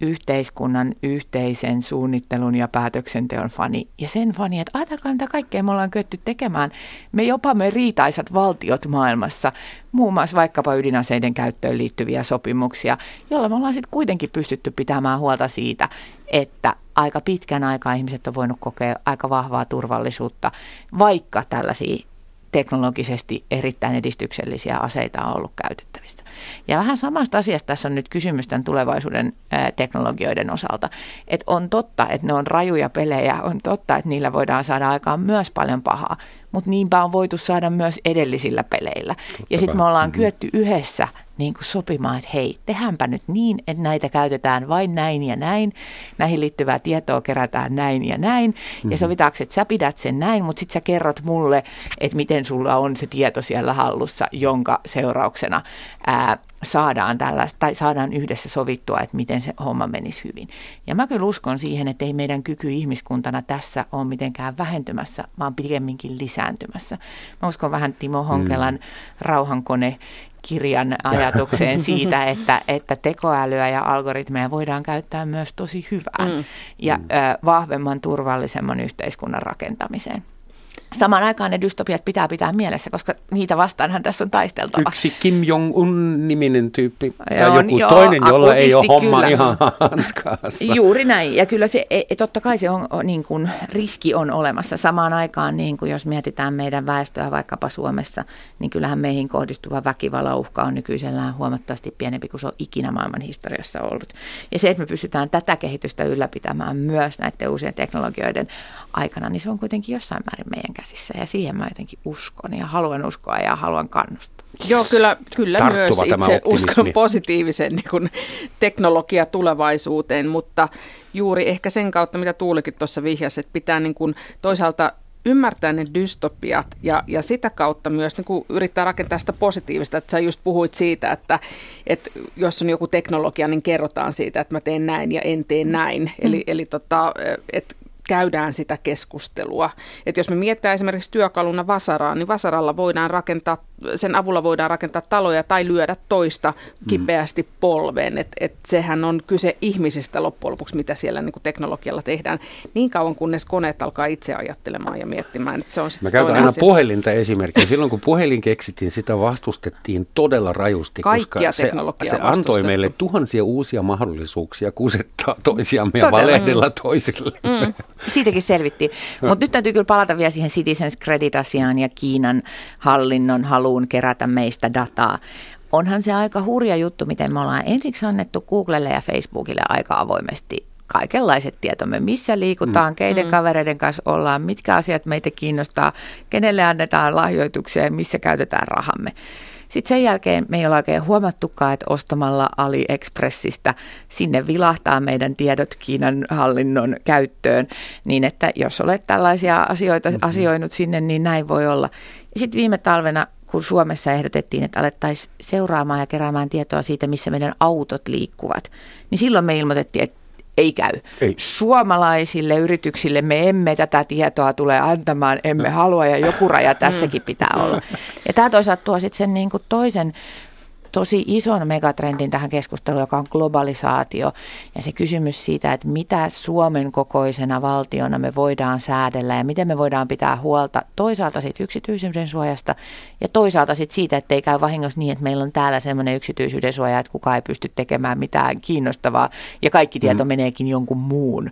yhteiskunnan yhteisen suunnittelun ja päätöksenteon fani. Ja sen fani, että ajatelkaa mitä kaikkea me ollaan kyetty tekemään. Me jopa me riitaisat valtiot maailmassa, muun muassa vaikkapa ydinaseiden käyttöön liittyviä sopimuksia, jolla me ollaan sitten kuitenkin pystytty pitämään huolta siitä, että aika pitkän aikaa ihmiset on voinut kokea aika vahvaa turvallisuutta, vaikka tällaisia teknologisesti erittäin edistyksellisiä aseita on ollut käytettävissä. Ja vähän samasta asiasta tässä on nyt kysymys tämän tulevaisuuden teknologioiden osalta. Että on totta, että ne on rajuja pelejä, on totta, että niillä voidaan saada aikaan myös paljon pahaa, mutta niinpä on voitu saada myös edellisillä peleillä. Totta ja sitten me ollaan mm-hmm. kyetty yhdessä niin kuin sopimaan, että hei, tehdäänpä nyt niin, että näitä käytetään vain näin ja näin. Näihin liittyvää tietoa kerätään näin ja näin. Mm-hmm. Ja sovitaanko, että sä pidät sen näin, mutta sitten sä kerrot mulle, että miten sulla on se tieto siellä hallussa, jonka seurauksena ää, saadaan tällaista, tai saadaan yhdessä sovittua, että miten se homma menisi hyvin. Ja mä kyllä uskon siihen, että ei meidän kyky ihmiskuntana tässä ole mitenkään vähentymässä, vaan pikemminkin lisääntymässä. Mä uskon vähän Timo Honkelan mm. rauhankone kirjan ajatukseen siitä, (laughs) että, että tekoälyä ja algoritmeja voidaan käyttää myös tosi hyvään mm. ja mm. Ö, vahvemman, turvallisemman yhteiskunnan rakentamiseen. Samaan aikaan ne dystopiat pitää pitää mielessä, koska niitä vastaanhan tässä on taisteltava. Yksi Kim Jong-un-niminen tyyppi joo, tai joku joo, toinen, jolla ei ole homma kyllä. ihan hanskaassa. (laughs) Juuri näin. Ja kyllä se, e, totta kai se on, niin kuin, riski on olemassa. Samaan aikaan, niin kuin jos mietitään meidän väestöä vaikkapa Suomessa, niin kyllähän meihin kohdistuva väkivallauhka on nykyisellään huomattavasti pienempi kuin se on ikinä maailman historiassa ollut. Ja se, että me pystytään tätä kehitystä ylläpitämään myös näiden uusien teknologioiden aikana, niin se on kuitenkin jossain määrin meidän käsissä ja siihen mä jotenkin uskon ja haluan uskoa ja haluan kannustaa. Joo, kyllä, kyllä myös itse uskon positiivisen niin kuin, teknologia tulevaisuuteen, mutta juuri ehkä sen kautta, mitä Tuulikin tuossa vihjasi, että pitää niin kuin, toisaalta ymmärtää ne dystopiat ja, ja sitä kautta myös niin kuin yrittää rakentaa sitä positiivista. Että sä just puhuit siitä, että, että jos on joku teknologia, niin kerrotaan siitä, että mä teen näin ja en tee näin. Mm. Eli, eli tota, että käydään sitä keskustelua. Et jos me mietitään esimerkiksi työkaluna vasaraa, niin vasaralla voidaan rakentaa, sen avulla voidaan rakentaa taloja tai lyödä toista kipeästi polveen. Et, et sehän on kyse ihmisistä loppujen lopuksi, mitä siellä niin teknologialla tehdään, niin kauan kunnes koneet alkaa itse ajattelemaan ja miettimään. Että se on Mä käytän aina asia. puhelinta esimerkkiä. Silloin kun puhelin keksittiin, sitä vastustettiin todella rajusti, Kaikkia koska se, se antoi meille tuhansia uusia mahdollisuuksia kusettaa toisiamme ja valehdella toisille. Mm. Siitäkin selvittiin. Mutta nyt täytyy kyllä palata vielä siihen Citizens Credit-asiaan ja Kiinan hallinnon haluun kerätä meistä dataa. Onhan se aika hurja juttu, miten me ollaan ensiksi annettu Googlelle ja Facebookille aika avoimesti kaikenlaiset tietomme, missä liikutaan, mm. keiden mm. kavereiden kanssa ollaan, mitkä asiat meitä kiinnostaa, kenelle annetaan lahjoituksia ja missä käytetään rahamme. Sitten sen jälkeen me ei ole oikein huomattukaan, että ostamalla AliExpressistä sinne vilahtaa meidän tiedot Kiinan hallinnon käyttöön, niin että jos olet tällaisia asioita mm-hmm. asioinut sinne, niin näin voi olla. Ja sitten viime talvena kun Suomessa ehdotettiin, että alettaisiin seuraamaan ja keräämään tietoa siitä, missä meidän autot liikkuvat, niin silloin me ilmoitettiin, että ei käy. Ei. Suomalaisille yrityksille me emme tätä tietoa tule antamaan, emme halua ja joku raja tässäkin pitää olla. Ja tämä toisaalta tuo sitten sen niin kuin toisen tosi ison megatrendin tähän keskusteluun, joka on globalisaatio ja se kysymys siitä, että mitä Suomen kokoisena valtiona me voidaan säädellä ja miten me voidaan pitää huolta toisaalta siitä yksityisyyden suojasta ja toisaalta sit siitä, että ei käy vahingossa niin, että meillä on täällä semmoinen yksityisyyden suoja, että kukaan ei pysty tekemään mitään kiinnostavaa ja kaikki tieto mm. meneekin jonkun muun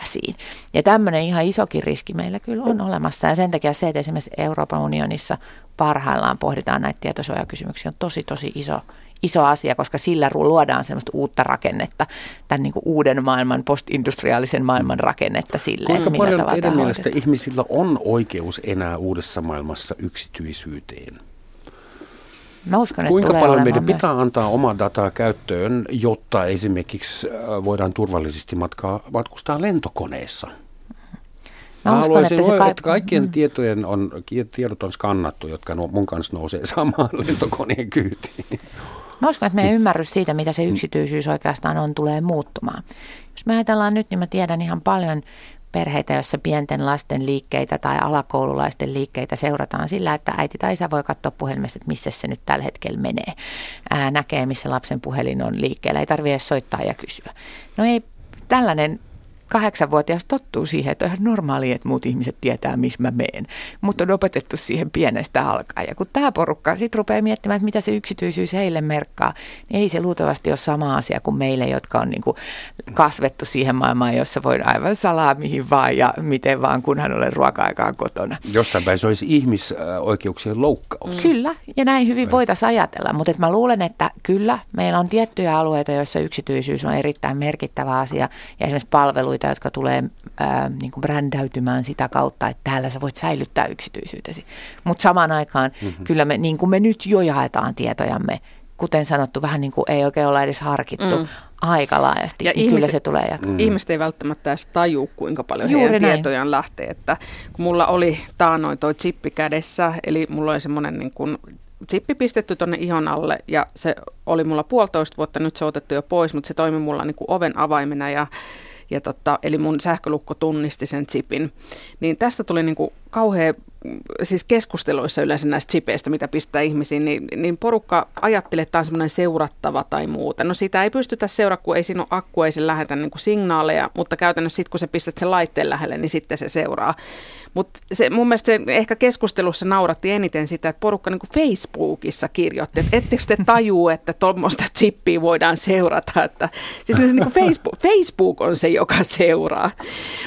käsiin. Ja tämmöinen ihan isokin riski meillä kyllä on olemassa. Ja sen takia se, että esimerkiksi Euroopan unionissa parhaillaan pohditaan näitä tietosuojakysymyksiä, on tosi tosi iso, iso asia, koska sillä luodaan semmoista uutta rakennetta, tämän niin uuden maailman, postindustriaalisen maailman rakennetta sille, Kuinka että millä paljon teidän mielestä ihmisillä on oikeus enää uudessa maailmassa yksityisyyteen? Mä uskon, Kuinka paljon meidän myös. pitää antaa omaa dataa käyttöön, jotta esimerkiksi äh, voidaan turvallisesti matkaa, matkustaa lentokoneessa? Mä, Mä uskon, että, se ka- että kaikkien mm. tietojen on, tiedot on skannattu, jotka mun kanssa nousee (laughs) samaan lentokoneen kyytiin. Mä uskon, että meidän ymmärrys siitä, mitä se yksityisyys oikeastaan on, tulee muuttumaan. Jos me ajatellaan nyt, niin mä tiedän ihan paljon perheitä, joissa pienten lasten liikkeitä tai alakoululaisten liikkeitä seurataan sillä, että äiti tai isä voi katsoa puhelimesta, että missä se nyt tällä hetkellä menee. Ää, näkee, missä lapsen puhelin on liikkeellä. Ei tarvitse soittaa ja kysyä. No ei tällainen kahdeksanvuotias tottuu siihen, että on ihan normaali, että muut ihmiset tietää, missä mä meen. Mutta on opetettu siihen pienestä alkaen. Ja kun tämä porukka sitten rupeaa miettimään, että mitä se yksityisyys heille merkkaa, niin ei se luultavasti ole sama asia kuin meille, jotka on niinku kasvettu siihen maailmaan, jossa voi aivan salaa mihin vaan ja miten vaan, kunhan olen ruoka-aikaan kotona. Jossain päin se olisi ihmisoikeuksien loukkaus. Mm. Kyllä, ja näin hyvin voitaisiin ajatella. Mutta mä luulen, että kyllä, meillä on tiettyjä alueita, joissa yksityisyys on erittäin merkittävä asia. Ja esimerkiksi palvelu palveluita, jotka tulee ää, niin kuin brändäytymään sitä kautta, että täällä sä voit säilyttää yksityisyytesi. Mutta samaan aikaan mm-hmm. kyllä me, niin kuin me nyt jo jaetaan tietojamme, kuten sanottu, vähän niin kuin ei oikein olla edes harkittu mm. aika laajasti, ja niin ihmiset, kyllä se tulee jatkaa. Mm. Ihmiset ei välttämättä edes taju, kuinka paljon Juuri heidän näin. tietojaan lähtee. Että kun mulla oli taanoin toi chippi kädessä, eli mulla oli semmoinen niin kuin chippi pistetty tuonne ihon alle ja se oli mulla puolitoista vuotta, nyt se on otettu jo pois, mutta se toimi mulla niin kuin oven avaimena ja ja tota, eli mun sähkölukko tunnisti sen chipin. Niin tästä tuli niin kuin kauhean siis keskusteluissa yleensä näistä chipeistä, mitä pistää ihmisiin, niin, niin porukka ajattelee, että tämä on semmoinen seurattava tai muuta. No sitä ei pystytä seuraamaan, kun ei siinä ole akku, ei se lähetä niin kuin signaaleja, mutta käytännössä sitten kun sä pistät sen laitteen lähelle, niin sitten se seuraa. Mutta mun mielestä se ehkä keskustelussa nauratti eniten sitä, että porukka niin Facebookissa kirjoitti, että ettekö te tajuu, että tuommoista chippiä voidaan seurata. Että, siis niin kuin Facebook, Facebook on se, joka seuraa.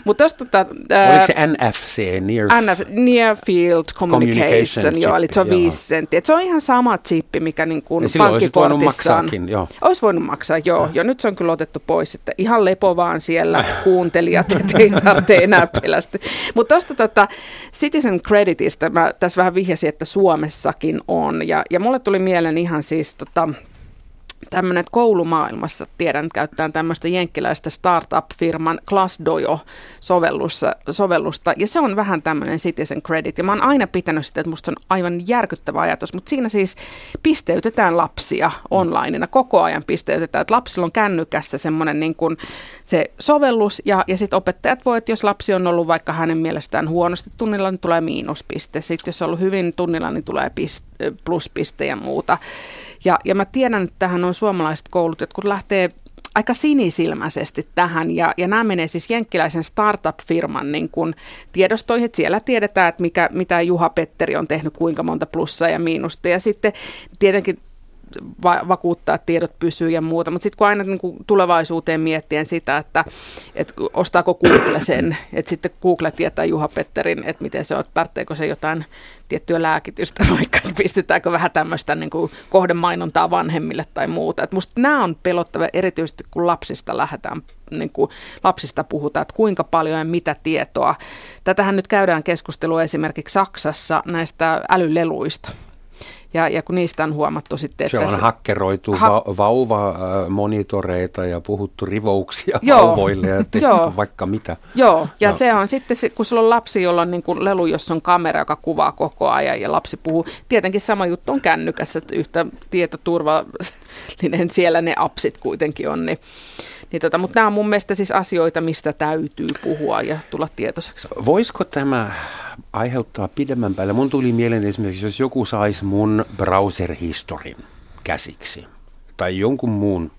Mutta tota, Oliko se NFC, Near, NF, near Field Communication, Communication joo, eli se on 5 senttiä. Se on ihan sama chippi, mikä niin kuin pankkikortissa on. Joo. Olisi voinut maksaa, joo. Ja. Jo nyt se on kyllä otettu pois, että ihan lepo vaan siellä kuuntelijat, että ei tarvitse enää pelästy. Mutta tuosta tota, Citizen Creditistä mä tässä vähän vihjasin, että Suomessakin on. Ja, ja mulle tuli mieleen ihan siis tota, tämmöinen koulumaailmassa, tiedän, käyttää tämmöistä jenkkiläistä startup-firman ClassDojo-sovellusta, sovellusta, ja se on vähän tämmöinen citizen credit, ja mä oon aina pitänyt sitä, että musta on aivan järkyttävä ajatus, mutta siinä siis pisteytetään lapsia onlineina, koko ajan pisteytetään, että lapsilla on kännykässä semmoinen niin kuin se sovellus, ja, ja sitten opettajat voi, että jos lapsi on ollut vaikka hänen mielestään huonosti tunnilla, niin tulee miinuspiste, sitten jos on ollut hyvin tunnilla, niin tulee piste, pluspiste ja muuta. Ja, ja mä tiedän, että tähän on suomalaiset koulut, jotka lähtee aika sinisilmäisesti tähän. Ja, ja nämä menee siis jenkkiläisen startup-firman niin kun tiedostoihin, että siellä tiedetään, että mikä, mitä Juha Petteri on tehnyt, kuinka monta plussaa ja miinusta. Ja sitten tietenkin va- vakuuttaa, että tiedot pysyy ja muuta. Mutta sitten kun aina niin kuin tulevaisuuteen miettien sitä, että, että ostaako Google sen, että sitten Google tietää Juha Petterin, että miten se on, tarvitseeko se jotain tiettyä lääkitystä (laughs) vaikka, pistetäänkö vähän tämmöistä niin kohdemainontaa vanhemmille tai muuta. Et musta nämä on pelottava erityisesti, kun lapsista lähdetään niin kuin lapsista puhutaan, että kuinka paljon ja mitä tietoa. Tätähän nyt käydään keskustelua esimerkiksi Saksassa näistä älyleluista. Ja, ja kun niistä on huomattu sitten, Se että... on se, hakkeroitu ha- vauva-monitoreita ja puhuttu rivouksia (laughs) joo, vauvoille ja tehty joo, vaikka mitä. Joo, ja no. se on sitten, kun sulla on lapsi, jolla on niin kuin lelu, jossa on kamera, joka kuvaa koko ajan ja lapsi puhuu. Tietenkin sama juttu on kännykässä, että yhtä tietoturvallinen siellä ne appsit kuitenkin on, niin niin tota, mutta nämä on mun mielestä siis asioita, mistä täytyy puhua ja tulla tietoiseksi. Voisiko tämä aiheuttaa pidemmän päälle? Mun tuli mieleen esimerkiksi, jos joku saisi mun browser-historin käsiksi tai jonkun muun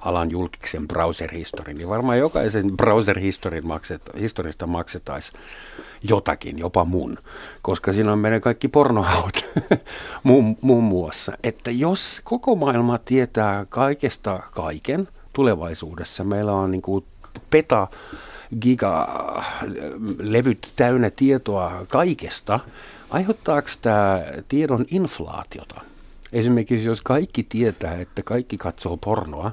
alan julkisen browser-historin, niin varmaan jokaisen browser-historin makset, historista maksetaisi jotakin, jopa mun, koska siinä on meidän kaikki pornohaut (laughs) muun, muun muassa. Että jos koko maailma tietää kaikesta kaiken – tulevaisuudessa. Meillä on niin kuin peta gigalevyt täynnä tietoa kaikesta. Aiheuttaako tämä tiedon inflaatiota? Esimerkiksi jos kaikki tietää, että kaikki katsoo pornoa,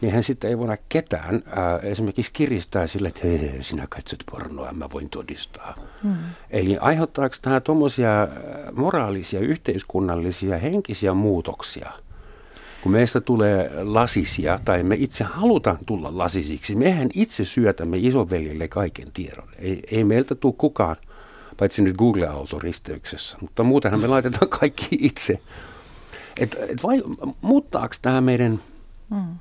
niin hän sitten ei voida ketään ää, esimerkiksi kiristää sille, että hei, sinä katsot pornoa, mä voin todistaa. Hmm. Eli aiheuttaako tämä tuommoisia moraalisia, yhteiskunnallisia, henkisiä muutoksia – kun meistä tulee lasisia, tai me itse halutaan tulla lasisiksi, mehän itse syötämme isoveljelle kaiken tiedon. Ei, ei meiltä tule kukaan, paitsi nyt Google-autoristeyksessä, mutta muutenhan me laitetaan (laughs) kaikki itse. Et, et vai, muuttaako tämä meidän mm.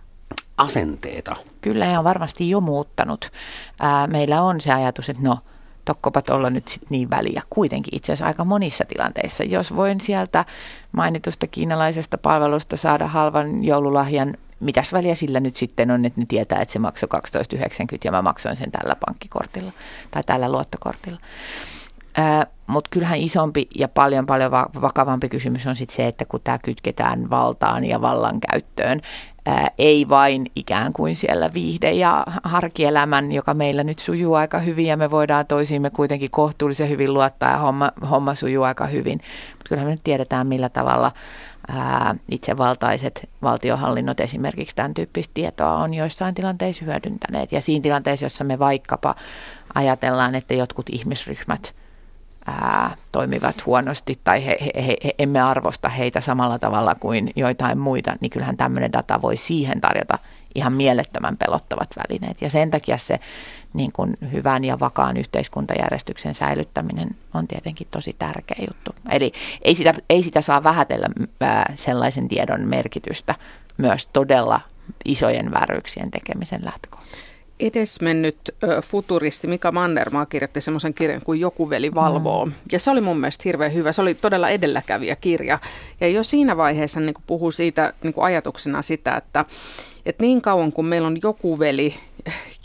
asenteita. Kyllä ja on varmasti jo muuttanut. Ää, meillä on se ajatus, että no, tokkopat olla nyt sit niin väliä. Kuitenkin itse asiassa aika monissa tilanteissa. Jos voin sieltä mainitusta kiinalaisesta palvelusta saada halvan joululahjan, mitäs väliä sillä nyt sitten on, että ne tietää, että se maksoi 12,90 ja mä maksoin sen tällä pankkikortilla tai tällä luottokortilla. Mutta kyllähän isompi ja paljon paljon vakavampi kysymys on sitten se, että kun tämä kytketään valtaan ja vallankäyttöön, ää, ei vain ikään kuin siellä viihde- ja harkielämän, joka meillä nyt sujuu aika hyvin ja me voidaan toisiimme kuitenkin kohtuullisen hyvin luottaa ja homma, homma sujuu aika hyvin. Mutta kyllähän me nyt tiedetään, millä tavalla ää, itsevaltaiset valtiohallinnot esimerkiksi tämän tyyppistä tietoa on joissain tilanteissa hyödyntäneet. Ja siinä tilanteessa, jossa me vaikkapa ajatellaan, että jotkut ihmisryhmät – ää, toimivat huonosti tai he, he, he, he, emme arvosta heitä samalla tavalla kuin joitain muita, niin kyllähän tämmöinen data voi siihen tarjota ihan mielettömän pelottavat välineet. Ja sen takia se niin kuin hyvän ja vakaan yhteiskuntajärjestyksen säilyttäminen on tietenkin tosi tärkeä juttu. Eli ei sitä, ei sitä saa vähätellä ää, sellaisen tiedon merkitystä myös todella isojen väryyksien tekemisen lähtökohta edesmennyt futuristi Mika Mannermaa kirjoitti semmoisen kirjan kuin Joku veli valvoo. Mm. Ja se oli mun mielestä hirveän hyvä. Se oli todella edelläkävijä kirja. Ja jo siinä vaiheessa niin puhuu siitä niin ajatuksena sitä, että, että niin kauan kuin meillä on joku veli,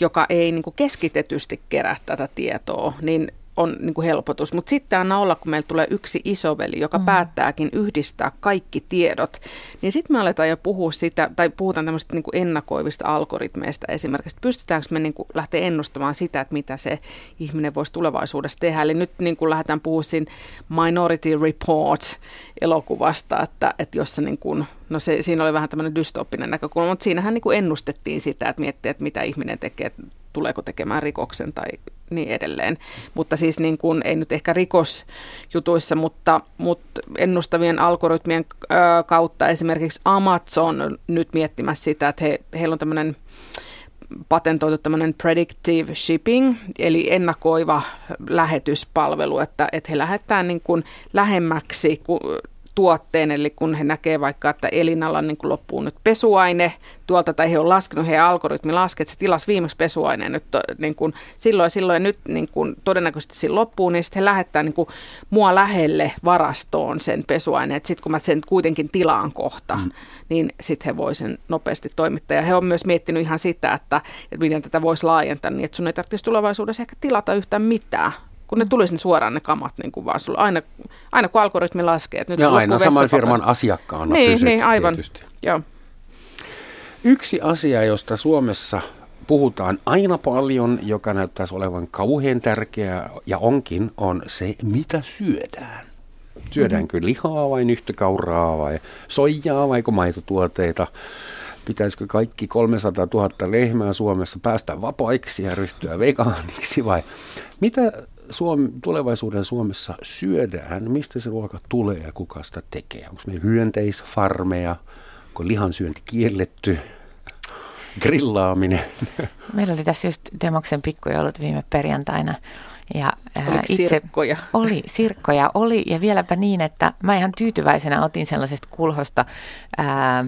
joka ei niin keskitetysti kerää tätä tietoa, niin on niin kuin helpotus. Mutta sitten anna olla, kun meillä tulee yksi isoveli, joka mm. päättääkin yhdistää kaikki tiedot, niin sitten me aletaan jo puhua sitä, tai puhutaan tämmöistä niin kuin ennakoivista algoritmeista esimerkiksi. Pystytäänkö me niin kuin lähteä ennustamaan sitä, että mitä se ihminen voisi tulevaisuudessa tehdä. Eli nyt niin kuin lähdetään puhumaan siinä Minority Report-elokuvasta, että, että jossa niin kuin, no se, siinä oli vähän tämmöinen dystoppinen näkökulma, mutta siinähän niin kuin ennustettiin sitä, että miettii, että mitä ihminen tekee, tuleeko tekemään rikoksen tai niin edelleen. Mutta siis niin kuin, ei nyt ehkä rikosjutuissa, mutta, mutta ennustavien algoritmien kautta esimerkiksi Amazon on nyt miettimässä sitä, että he, heillä on tämmöinen patentoitu tämmöinen predictive shipping, eli ennakoiva lähetyspalvelu, että, että he lähettää niin kuin lähemmäksi tuotteen, eli kun he näkee vaikka, että Elinalla niin kuin loppuu nyt pesuaine tuolta, tai he on laskenut, heidän algoritmi laskee, että se tilasi viimeksi pesuaineen nyt niin kuin silloin silloin, nyt niin kuin todennäköisesti siinä loppuu, niin sitten he lähettää niin kuin mua lähelle varastoon sen pesuaineen, että sitten kun mä sen kuitenkin tilaan kohta, mm. niin sitten he voi sen nopeasti toimittaa. Ja he on myös miettinyt ihan sitä, että, että miten tätä voisi laajentaa, niin että sun ei tarvitsisi tulevaisuudessa ehkä tilata yhtään mitään, kun ne tulisi suoraan ne kamat niin kuin vaan sulla. Aina, aina kun algoritmi laskee. Että nyt ja aina saman firman asiakkaana niin, pysyt, niin, aivan. Tietysti. Joo. Yksi asia, josta Suomessa puhutaan aina paljon, joka näyttäisi olevan kauhean tärkeää ja onkin, on se, mitä syödään. Syödäänkö mm-hmm. lihaa vai nyhtökauraa vai soijaa vai maitotuotteita? Pitäisikö kaikki 300 000 lehmää Suomessa päästä vapaiksi ja ryhtyä vegaaniksi vai mitä Suom- tulevaisuuden Suomessa syödään, mistä se ruoka tulee ja kuka sitä tekee? Onko meillä hyönteisfarmeja, onko lihansyönti kielletty, (laughs) grillaaminen? (laughs) Meillä oli tässä just Demoksen pikkujoulut viime perjantaina. Ja, ää, itse sirkkoja? (laughs) Oli, sirkkoja oli ja vieläpä niin, että mä ihan tyytyväisenä otin sellaisesta kulhosta ää,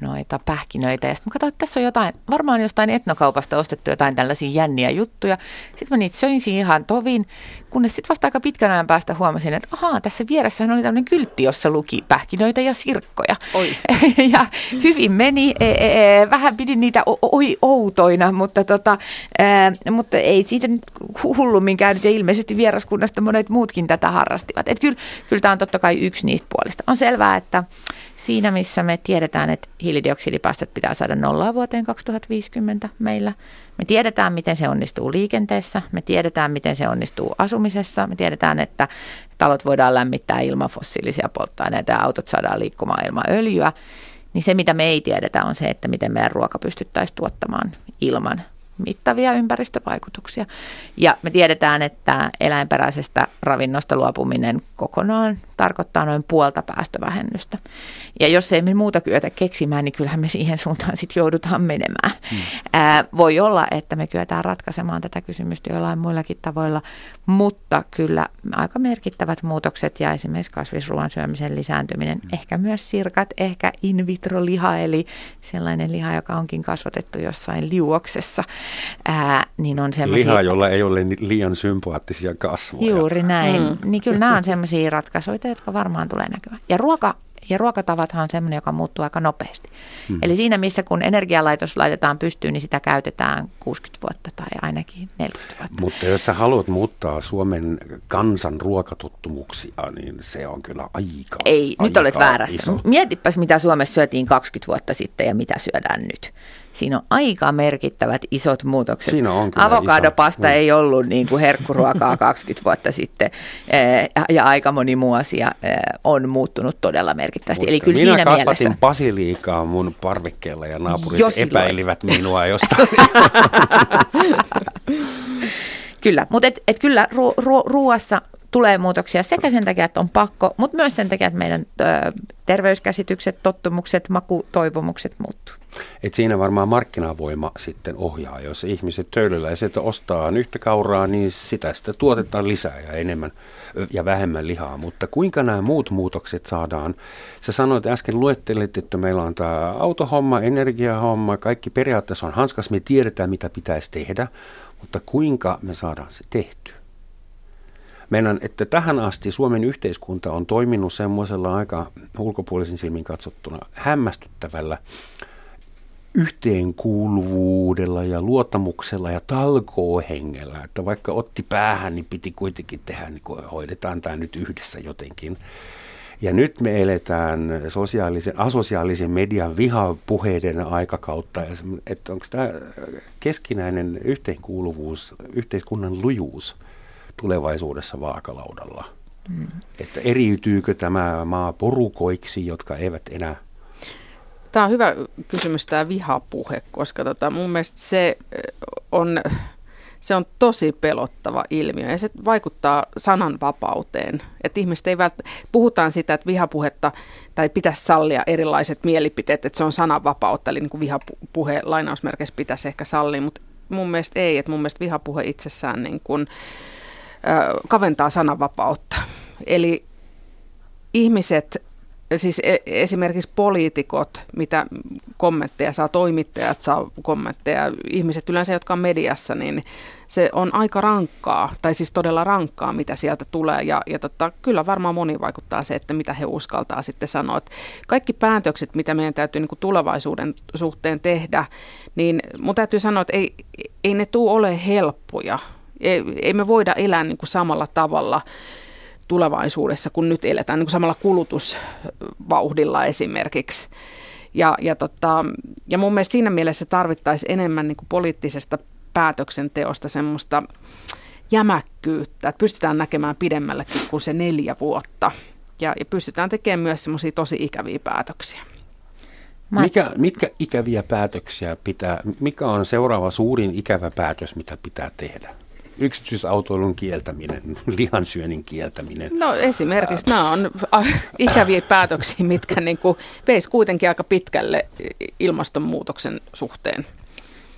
noita pähkinöitä. Ja sitten mä katsoin, että tässä on jotain, varmaan jostain etnokaupasta ostettu jotain tällaisia jänniä juttuja. Sitten mä niitä söin ihan tovin, kunnes sitten vasta aika pitkän ajan päästä huomasin, että ahaa, tässä vieressähän oli tämmöinen kyltti, jossa luki pähkinöitä ja sirkkoja. Oi. (laughs) ja hyvin meni, e, e, e, vähän pidin niitä oi outoina, mutta, tota, e, mutta ei siitä nyt hullummin käynyt ja ilmeisesti vieraskunnasta monet muutkin tätä harrastivat. Että kyllä, kyllä tämä on totta kai yksi niistä puolista. On selvää, että siinä missä me tiedetään, että hiilidioksidipäästöt pitää saada nollaa vuoteen 2050 meillä. Me tiedetään, miten se onnistuu liikenteessä, me tiedetään, miten se onnistuu asumisessa, me tiedetään, että talot voidaan lämmittää ilman fossiilisia polttoaineita ja autot saadaan liikkumaan ilman öljyä. Niin se, mitä me ei tiedetä, on se, että miten meidän ruoka pystyttäisiin tuottamaan ilman mittavia ympäristövaikutuksia. Ja me tiedetään, että eläinperäisestä ravinnosta luopuminen kokonaan tarkoittaa noin puolta päästövähennystä. Ja jos ei me muuta kyetä keksimään, niin kyllähän me siihen suuntaan sitten joudutaan menemään. Hmm. Ää, voi olla, että me kyetään ratkaisemaan tätä kysymystä jollain muillakin tavoilla, mutta kyllä aika merkittävät muutokset ja esimerkiksi kasvisruoan syömisen lisääntyminen, hmm. ehkä myös sirkat, ehkä in vitro liha, eli sellainen liha, joka onkin kasvatettu jossain liuoksessa, ää, niin on semmoisia... Liha, jolla ei ole liian sympaattisia kasvoja. Juuri näin. Mm. Niin kyllä nämä on sellaisia ratkaisuja, jotka varmaan tulee näkymään. Ja ruoka ja ruokatavathan on semmoinen, joka muuttuu aika nopeasti. Mm. Eli siinä, missä kun energialaitos laitetaan pystyyn, niin sitä käytetään 60 vuotta tai ainakin 40 vuotta. Mutta jos sä haluat muuttaa Suomen kansan ruokatuttumuksia, niin se on kyllä aika Ei, aika nyt olet väärässä. Iso. Mietipäs, mitä Suomessa syötiin 20 vuotta sitten ja mitä syödään nyt. Siinä on aika merkittävät isot muutokset. Siinä on kyllä Avokadopasta iso. ei ollut niin kuin herkkuruokaa (laughs) 20 vuotta sitten eh, ja aika moni muu asia eh, on muuttunut todella merkittävästi. Mutta Eli kyllä minä siinä kasvatin mielessä... basiliikaa mun parvekkeella ja naapurit Jo silloin. epäilivät minua jostain. (laughs) Kyllä, mutta et, et kyllä ru, ru, ruuassa tulee muutoksia sekä sen takia, että on pakko, mutta myös sen takia, että meidän terveyskäsitykset, tottumukset, makutoivomukset muuttuu. Et siinä varmaan markkinavoima sitten ohjaa. Jos ihmiset töölöläiset ostaa yhtä kauraa, niin sitä sitten tuotetaan lisää ja enemmän ja vähemmän lihaa. Mutta kuinka nämä muut muutokset saadaan? Sä sanoit äsken, luettelit, että meillä on tämä autohomma, energiahomma, kaikki periaatteessa on hanskas. Me tiedetään, mitä pitäisi tehdä, mutta kuinka me saadaan se tehtyä? Meidän, että tähän asti Suomen yhteiskunta on toiminut semmoisella aika ulkopuolisen silmin katsottuna hämmästyttävällä yhteenkuuluvuudella ja luottamuksella ja talkoohengellä, että vaikka otti päähän, niin piti kuitenkin tehdä, niin kuin hoidetaan tämä nyt yhdessä jotenkin. Ja nyt me eletään sosiaalisen, asosiaalisen median vihapuheiden aikakautta, että onko tämä keskinäinen yhteenkuuluvuus, yhteiskunnan lujuus tulevaisuudessa vaakalaudalla? Mm. Että eriytyykö tämä maa porukoiksi, jotka eivät enää Tämä on hyvä kysymys, tämä vihapuhe, koska tota, mun mielestä se on, se on tosi pelottava ilmiö ja se vaikuttaa sananvapauteen. Että ihmiset ei vält... Puhutaan sitä, että vihapuhetta tai pitäisi sallia erilaiset mielipiteet, että se on sananvapautta, eli niin kuin vihapuhe lainausmerkeissä pitäisi ehkä sallia, mutta mun mielestä ei, että mun mielestä vihapuhe itsessään niin kuin, ö, kaventaa sananvapautta. Eli ihmiset, siis e- esimerkiksi poliitikot, mitä kommentteja saa, toimittajat saa kommentteja, ihmiset yleensä, jotka on mediassa, niin se on aika rankkaa, tai siis todella rankkaa, mitä sieltä tulee. Ja, ja tota, kyllä varmaan moni vaikuttaa se, että mitä he uskaltaa sitten sanoa. Että kaikki päätökset, mitä meidän täytyy niin kuin tulevaisuuden suhteen tehdä, niin mun täytyy sanoa, että ei, ei ne tule ole helppoja. Ei, ei me voida elää niin kuin samalla tavalla tulevaisuudessa, kun nyt eletään niin kuin samalla kulutusvauhdilla esimerkiksi. Ja, ja, tota, ja mun mielestä siinä mielessä tarvittaisiin enemmän niin kuin poliittisesta päätöksenteosta semmoista jämäkkyyttä, että pystytään näkemään pidemmällekin kuin se neljä vuotta. Ja, ja pystytään tekemään myös semmoisia tosi ikäviä päätöksiä. Mä- Mikä, mitkä ikäviä päätöksiä pitää, mikä on seuraava suurin ikävä päätös, mitä pitää tehdä? Yksityisautoilun kieltäminen, (laughs) lihansyönnin kieltäminen. No esimerkiksi nämä on ikäviä päätöksiä, mitkä niin kuin veisi kuitenkin aika pitkälle ilmastonmuutoksen suhteen.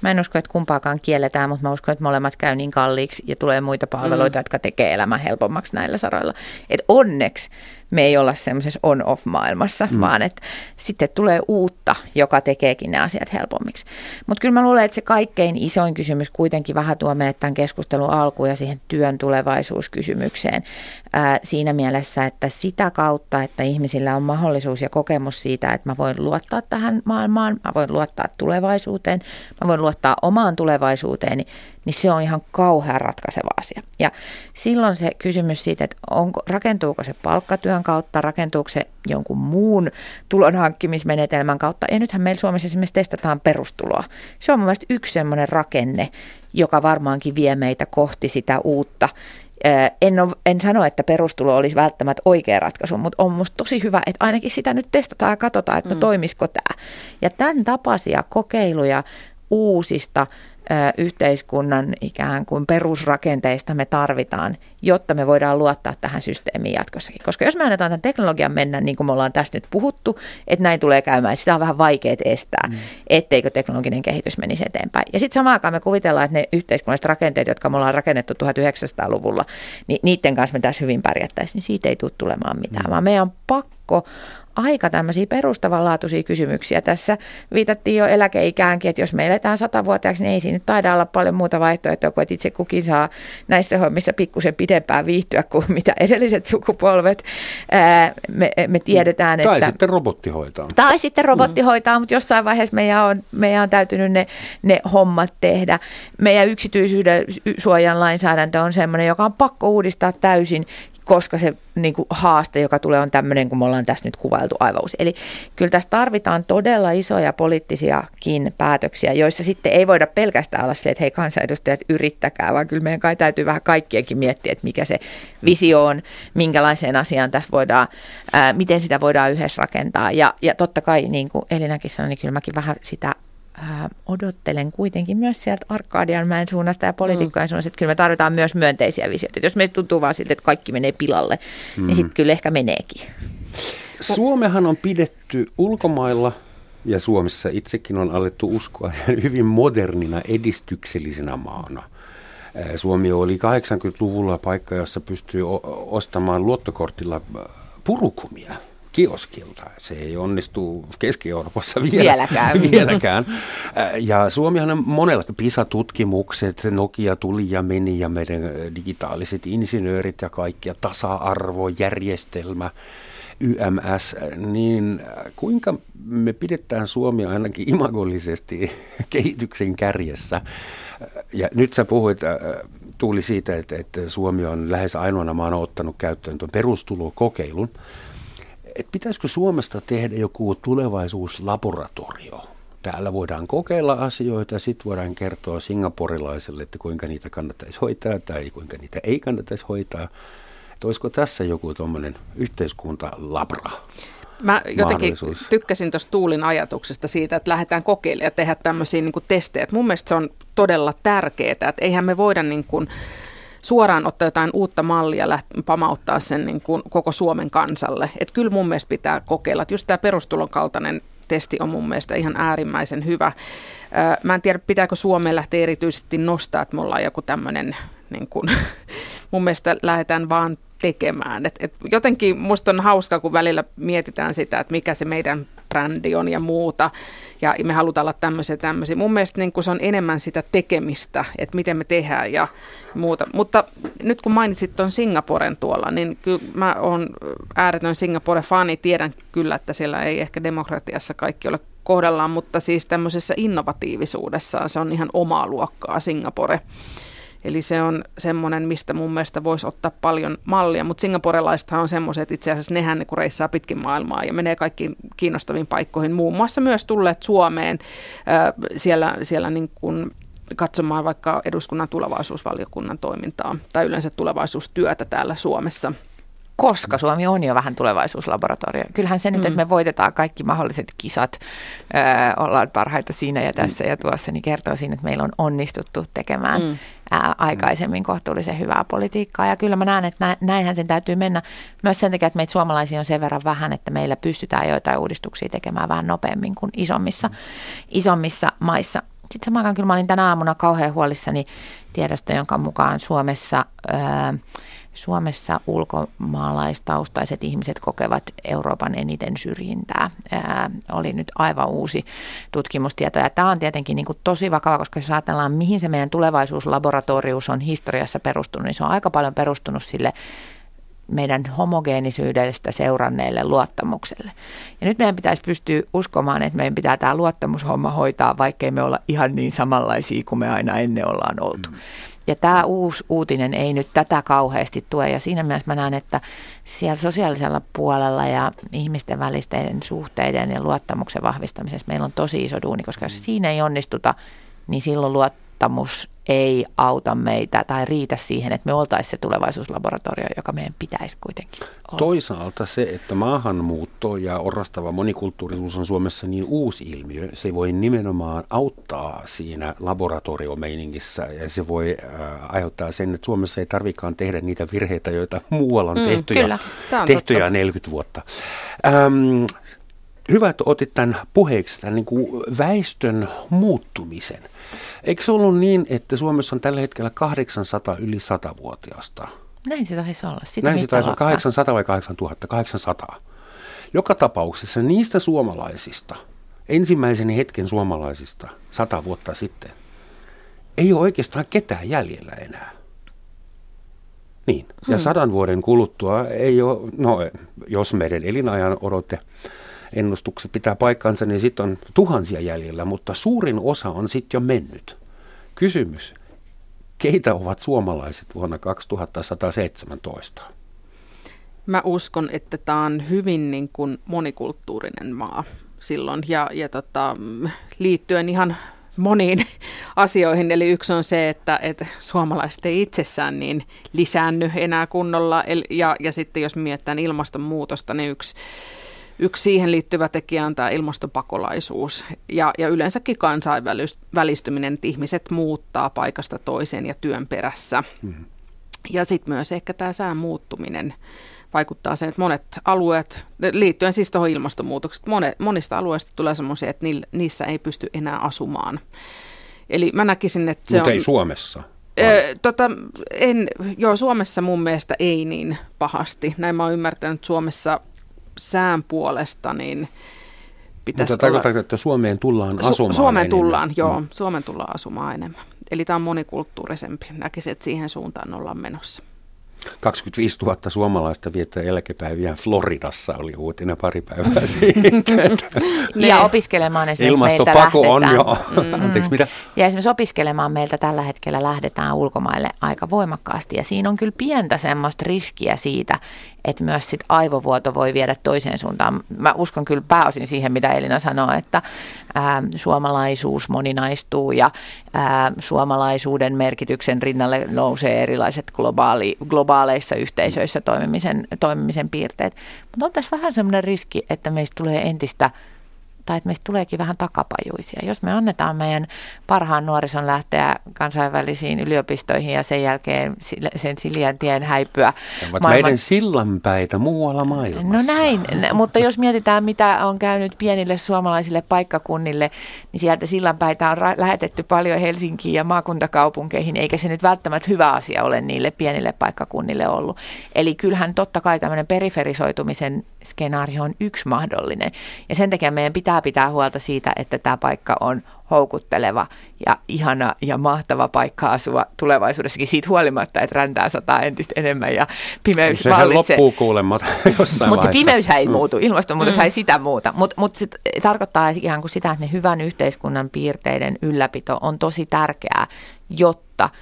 Mä en usko, että kumpaakaan kielletään, mutta mä uskon, että molemmat käy niin kalliiksi ja tulee muita palveluita, mm. jotka tekee elämän helpommaksi näillä saroilla. Et onneksi me ei olla semmoisessa on-off-maailmassa, mm. vaan että sitten tulee uutta, joka tekeekin ne asiat helpommiksi. Mutta kyllä mä luulen, että se kaikkein isoin kysymys kuitenkin vähän tuo meidät tämän keskustelun alkuun ja siihen työn tulevaisuuskysymykseen ää, siinä mielessä, että sitä kautta, että ihmisillä on mahdollisuus ja kokemus siitä, että mä voin luottaa tähän maailmaan, mä voin luottaa tulevaisuuteen, mä voin luottaa omaan tulevaisuuteeni, niin se on ihan kauhean ratkaiseva asia. Ja silloin se kysymys siitä, että onko, rakentuuko se palkkatyön kautta, rakentuuko se jonkun muun tulon hankkimismenetelmän kautta. Ja nythän meillä Suomessa esimerkiksi testataan perustuloa. Se on mun mielestä yksi semmoinen rakenne, joka varmaankin vie meitä kohti sitä uutta. En, ole, en sano, että perustulo olisi välttämättä oikea ratkaisu, mutta on musta tosi hyvä, että ainakin sitä nyt testataan ja katsotaan, että mm. toimisiko tämä. Ja tämän tapaisia kokeiluja uusista yhteiskunnan ikään kuin perusrakenteista me tarvitaan, jotta me voidaan luottaa tähän systeemiin jatkossakin. Koska jos me annetaan tämän teknologian mennä, niin kuin me ollaan tässä nyt puhuttu, että näin tulee käymään, sitä on vähän vaikea estää, mm. etteikö teknologinen kehitys menisi eteenpäin. Ja sitten samaan aikaan me kuvitellaan, että ne yhteiskunnalliset rakenteet, jotka me ollaan rakennettu 1900-luvulla, niin niiden kanssa me tässä hyvin pärjättäisiin, niin siitä ei tule tulemaan mitään, mm. vaan meidän on pakko aika tämmöisiä perustavanlaatuisia kysymyksiä. Tässä viitattiin jo eläkeikäänkin, että jos me eletään satavuotiaaksi, niin ei siinä nyt taida olla paljon muuta vaihtoehtoa kuin että itse kukin saa näissä hommissa pikkusen pidempään viihtyä kuin (laughs) mitä edelliset sukupolvet. me, me tiedetään, tai että... Tai sitten robotti hoitaa. Tai sitten robotti mm. hoitaa, mutta jossain vaiheessa meidän on, meidän on täytynyt ne, ne hommat tehdä. Meidän yksityisyyden suojan lainsäädäntö on sellainen, joka on pakko uudistaa täysin, koska se niin kuin, haaste, joka tulee, on tämmöinen, kun me ollaan tässä nyt kuvailtu aivan uusi. Eli kyllä tässä tarvitaan todella isoja poliittisiakin päätöksiä, joissa sitten ei voida pelkästään olla silleen, että hei kansanedustajat yrittäkää, vaan kyllä meidän kai täytyy vähän kaikkienkin miettiä, että mikä se visio on, minkälaiseen asiaan tässä voidaan, ää, miten sitä voidaan yhdessä rakentaa. Ja, ja totta kai, niin kuin Elinakin sanoi, niin kyllä mäkin vähän sitä ää, odottelen kuitenkin myös sieltä Arkadianmäen suunnasta ja poliitikkojen mm. suunnasta, että kyllä me tarvitaan myös myönteisiä visioita. Jos meistä tuntuu vaan siltä, että kaikki menee pilalle, niin mm. niin sitten kyllä ehkä meneekin. Suomehan on pidetty ulkomailla ja Suomessa itsekin on alettu uskoa (laughs) hyvin modernina edistyksellisenä maana. Suomi oli 80-luvulla paikka, jossa pystyi ostamaan luottokortilla purukumia kioskilta. Se ei onnistu Keski-Euroopassa vielä, vieläkään. (laughs) vieläkään. Ja Suomihan on monella PISA-tutkimukset, Nokia tuli ja meni ja meidän digitaaliset insinöörit ja kaikki ja tasa-arvojärjestelmä. YMS, niin kuinka me pidetään Suomi ainakin imagollisesti (laughs) kehityksen kärjessä? Ja nyt sä puhuit, tuli siitä, että, että Suomi on lähes ainoana maana ottanut käyttöön tuon perustulokokeilun että pitäisikö Suomesta tehdä joku tulevaisuuslaboratorio? Täällä voidaan kokeilla asioita ja sitten voidaan kertoa singaporilaiselle, että kuinka niitä kannattaisi hoitaa tai kuinka niitä ei kannattaisi hoitaa. Että olisiko tässä joku tuommoinen yhteiskuntalabra? Mä jotenkin tykkäsin tuosta Tuulin ajatuksesta siitä, että lähdetään kokeilemaan ja tehdä tämmöisiä niin testejä. Mun mielestä se on todella tärkeää, että eihän me voida niin kuin, suoraan ottaa jotain uutta mallia ja pamauttaa sen niin kuin koko Suomen kansalle. Että kyllä mun mielestä pitää kokeilla. Että just tämä perustulon kaltainen testi on mun mielestä ihan äärimmäisen hyvä. Mä en tiedä, pitääkö Suomeen lähteä erityisesti nostaa, että me ollaan joku tämmöinen, niin kuin, (laughs) mun mielestä lähdetään vaan tekemään. Et, et jotenkin musta on hauska, kun välillä mietitään sitä, että mikä se meidän brändi on ja muuta. Ja me halutaan olla tämmöisiä tämmöisiä. Mun mielestä niin kun se on enemmän sitä tekemistä, että miten me tehdään ja muuta. Mutta nyt kun mainitsit tuon Singaporen tuolla, niin kyllä mä oon ääretön Singapore-fani. Tiedän kyllä, että siellä ei ehkä demokratiassa kaikki ole kohdallaan, mutta siis tämmöisessä innovatiivisuudessa se on ihan omaa luokkaa Singapore. Eli se on semmoinen, mistä mun mielestä voisi ottaa paljon mallia, mutta singaporelaisethan on semmoiset, että itse asiassa nehän niin reissaa pitkin maailmaa ja menee kaikkiin kiinnostaviin paikkoihin, muun muassa myös tulleet Suomeen siellä, siellä niin kuin katsomaan vaikka eduskunnan tulevaisuusvaliokunnan toimintaa tai yleensä tulevaisuustyötä täällä Suomessa koska Suomi on jo vähän tulevaisuuslaboratorio. Kyllähän se nyt, mm. että me voitetaan kaikki mahdolliset kisat, ö, ollaan parhaita siinä ja tässä mm. ja tuossa, niin kertoo siinä, että meillä on onnistuttu tekemään mm. ää, aikaisemmin kohtuullisen hyvää politiikkaa. Ja kyllä mä näen, että näinhän sen täytyy mennä myös sen takia, että meitä suomalaisia on sen verran vähän, että meillä pystytään joitain uudistuksia tekemään vähän nopeammin kuin isommissa, mm. isommissa maissa. Sitten samaan aikaan kyllä mä olin tänä aamuna kauhean huolissani tiedosta, jonka mukaan Suomessa... Ää, Suomessa ulkomaalaistaustaiset ihmiset kokevat Euroopan eniten syrjintää. Ää, oli nyt aivan uusi tutkimustieto. Ja tämä on tietenkin niin kuin tosi vakava, koska jos ajatellaan, mihin se meidän tulevaisuuslaboratorius on historiassa perustunut, niin se on aika paljon perustunut sille meidän homogeenisyydestä seuranneelle luottamukselle. Ja nyt meidän pitäisi pystyä uskomaan, että meidän pitää tämä luottamushomma hoitaa, vaikkei me olla ihan niin samanlaisia kuin me aina ennen ollaan oltu. Mm. Ja tämä uusi uutinen ei nyt tätä kauheasti tue. Ja siinä mielessä mä näen, että siellä sosiaalisella puolella ja ihmisten välisten suhteiden ja luottamuksen vahvistamisessa meillä on tosi iso duuni, koska jos siinä ei onnistuta, niin silloin luottamus ei auta meitä tai riitä siihen, että me oltaisiin se tulevaisuuslaboratorio, joka meidän pitäisi kuitenkin olla. Toisaalta se, että maahanmuutto ja orastava monikulttuurisuus on Suomessa niin uusi ilmiö, se voi nimenomaan auttaa siinä laboratoriomeiningissä ja se voi äh, aiheuttaa sen, että Suomessa ei tarvikaan tehdä niitä virheitä, joita muualla on tehty, mm, kyllä. ja, tehty ja 40 vuotta. Ähm, hyvä, että otit tämän puheeksi, tämän niin kuin väestön muuttumisen. Eikö se ollut niin, että Suomessa on tällä hetkellä 800 yli 100-vuotiaasta? Näin se taisi olla. Sitä Näin se taisi olla. 800 vai 8000? 800. Joka tapauksessa niistä suomalaisista, ensimmäisen hetken suomalaisista sata vuotta sitten, ei ole oikeastaan ketään jäljellä enää. Niin, ja hmm. sadan vuoden kuluttua ei ole, no jos meidän elinajan odote ennustukset pitää paikkansa, niin sitten on tuhansia jäljellä, mutta suurin osa on sitten jo mennyt. Kysymys, keitä ovat suomalaiset vuonna 2117? Mä uskon, että tämä on hyvin niin kuin monikulttuurinen maa silloin ja, ja tota, liittyen ihan moniin (laughs) asioihin. Eli yksi on se, että, että suomalaiset ei itsessään niin lisäänny enää kunnolla. Ja, ja sitten jos mietitään ilmastonmuutosta, niin yksi Yksi siihen liittyvä tekijä on tämä ilmastopakolaisuus ja, ja yleensäkin kansainvälistyminen, että ihmiset muuttaa paikasta toiseen ja työn perässä. Mm-hmm. Ja sitten myös ehkä tämä sään muuttuminen vaikuttaa sen, että monet alueet, liittyen siis tuohon ilmastonmuutokseen, monet, monista alueista tulee semmoisia, että niissä ei pysty enää asumaan. Eli mä näkisin, että se Mutta on... ei Suomessa? Ö, tota, en, joo, Suomessa mun mielestä ei niin pahasti. Näin mä oon ymmärtänyt, että Suomessa sään puolesta, niin pitäisi Mutta tarkoittaa, että Suomeen tullaan asumaan Su- Suomeen enemmän. tullaan, joo. Mm. Suomeen tullaan asumaan enemmän. Eli tämä on monikulttuurisempi. Näkisin, että siihen suuntaan ollaan menossa. 25 000 suomalaista viettää eläkepäiviä Floridassa, oli uutinen pari päivää siitä. ja opiskelemaan esimerkiksi Ilmastopako meiltä on jo, (laughs) mm. anteeksi mitä? Ja esimerkiksi opiskelemaan meiltä tällä hetkellä lähdetään ulkomaille aika voimakkaasti ja siinä on kyllä pientä semmoista riskiä siitä, että myös sit aivovuoto voi viedä toiseen suuntaan. Mä uskon kyllä pääosin siihen, mitä Elina sanoo, että ää, suomalaisuus moninaistuu ja ää, suomalaisuuden merkityksen rinnalle nousee erilaiset globaali, globaaleissa yhteisöissä toimimisen, toimimisen piirteet. Mutta on tässä vähän semmoinen riski, että meistä tulee entistä tai että meistä tuleekin vähän takapajuisia. Jos me annetaan meidän parhaan nuorison lähteä kansainvälisiin yliopistoihin ja sen jälkeen sen Siljan tien häipyä. Maailman... meidän sillanpäitä muualla maailmassa. No näin, mutta jos mietitään mitä on käynyt pienille suomalaisille paikkakunnille, niin sieltä sillanpäitä on lähetetty paljon Helsinkiin ja maakuntakaupunkeihin, eikä se nyt välttämättä hyvä asia ole niille pienille paikkakunnille ollut. Eli kyllähän totta kai tämmöinen periferisoitumisen skenaario on yksi mahdollinen. Ja sen takia meidän pitää pitää pitää huolta siitä, että tämä paikka on houkutteleva ja ihana ja mahtava paikka asua tulevaisuudessakin siitä huolimatta, että räntää sataa entistä enemmän ja pimeys Sehän vallitsee. loppuu kuulemma (laughs) jossain Mutta pimeys ei mm. muutu, ilmastonmuutos mm. ei sitä muuta. Mutta mut se tarkoittaa ihan kuin sitä, että ne hyvän yhteiskunnan piirteiden ylläpito on tosi tärkeää, jotta –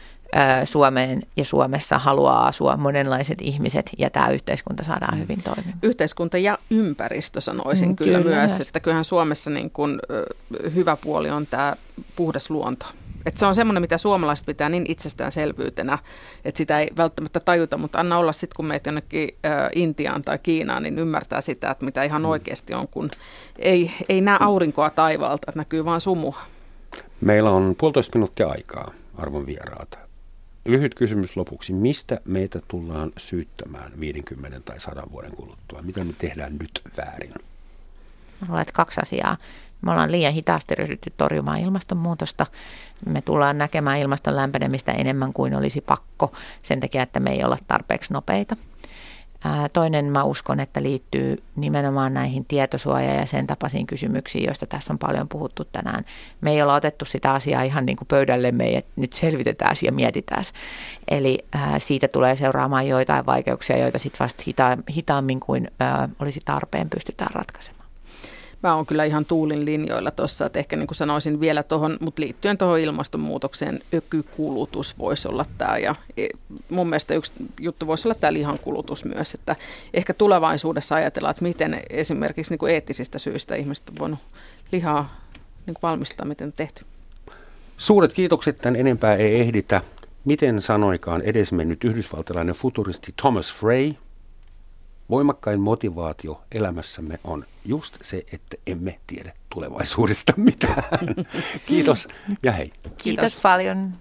Suomeen ja Suomessa haluaa asua monenlaiset ihmiset ja tämä yhteiskunta saadaan mm. hyvin toimimaan. Yhteiskunta ja ympäristö sanoisin mm, kyllä, kyllä myös, myös, että kyllähän Suomessa niin kun, hyvä puoli on tämä puhdas luonto. Et se on semmoinen, mitä suomalaiset pitää niin itsestäänselvyytenä, että sitä ei välttämättä tajuta, mutta anna olla sitten, kun meet jonnekin Intiaan tai Kiinaan, niin ymmärtää sitä, että mitä ihan mm. oikeasti on, kun ei, ei näe aurinkoa taivaalta, että näkyy vaan sumu. Meillä on puolitoista minuuttia aikaa, arvon vieraata. Lyhyt kysymys lopuksi. Mistä meitä tullaan syyttämään 50 tai 100 vuoden kuluttua? Mitä me tehdään nyt väärin? Mä luulen, että kaksi asiaa. Me ollaan liian hitaasti ryhdytty torjumaan ilmastonmuutosta. Me tullaan näkemään ilmaston lämpenemistä enemmän kuin olisi pakko sen takia, että me ei olla tarpeeksi nopeita. Toinen mä uskon, että liittyy nimenomaan näihin tietosuoja- ja sen tapaisiin kysymyksiin, joista tässä on paljon puhuttu tänään. Me ei olla otettu sitä asiaa ihan niin kuin pöydällemme, että nyt selvitetään ja mietitään. Eli siitä tulee seuraamaan joitain vaikeuksia, joita sitten vasta hita- hitaammin kuin olisi tarpeen pystytään ratkaisemaan. Mä oon kyllä ihan tuulin linjoilla tuossa, että ehkä niin kuin sanoisin vielä tuohon, mutta liittyen tuohon ilmastonmuutokseen, ökykulutus voisi olla tämä. Ja e, mun mielestä yksi juttu voisi olla tämä lihankulutus myös, että ehkä tulevaisuudessa ajatellaan, että miten esimerkiksi niin kuin eettisistä syistä ihmiset on voinut lihaa niin kuin valmistaa, miten on tehty. Suuret kiitokset, tämän enempää ei ehditä. Miten sanoikaan edesmennyt yhdysvaltalainen futuristi Thomas Frey? Voimakkain motivaatio elämässämme on just se, että emme tiedä tulevaisuudesta mitään. (laughs) Kiitos ja hei. Kiitos, Kiitos paljon.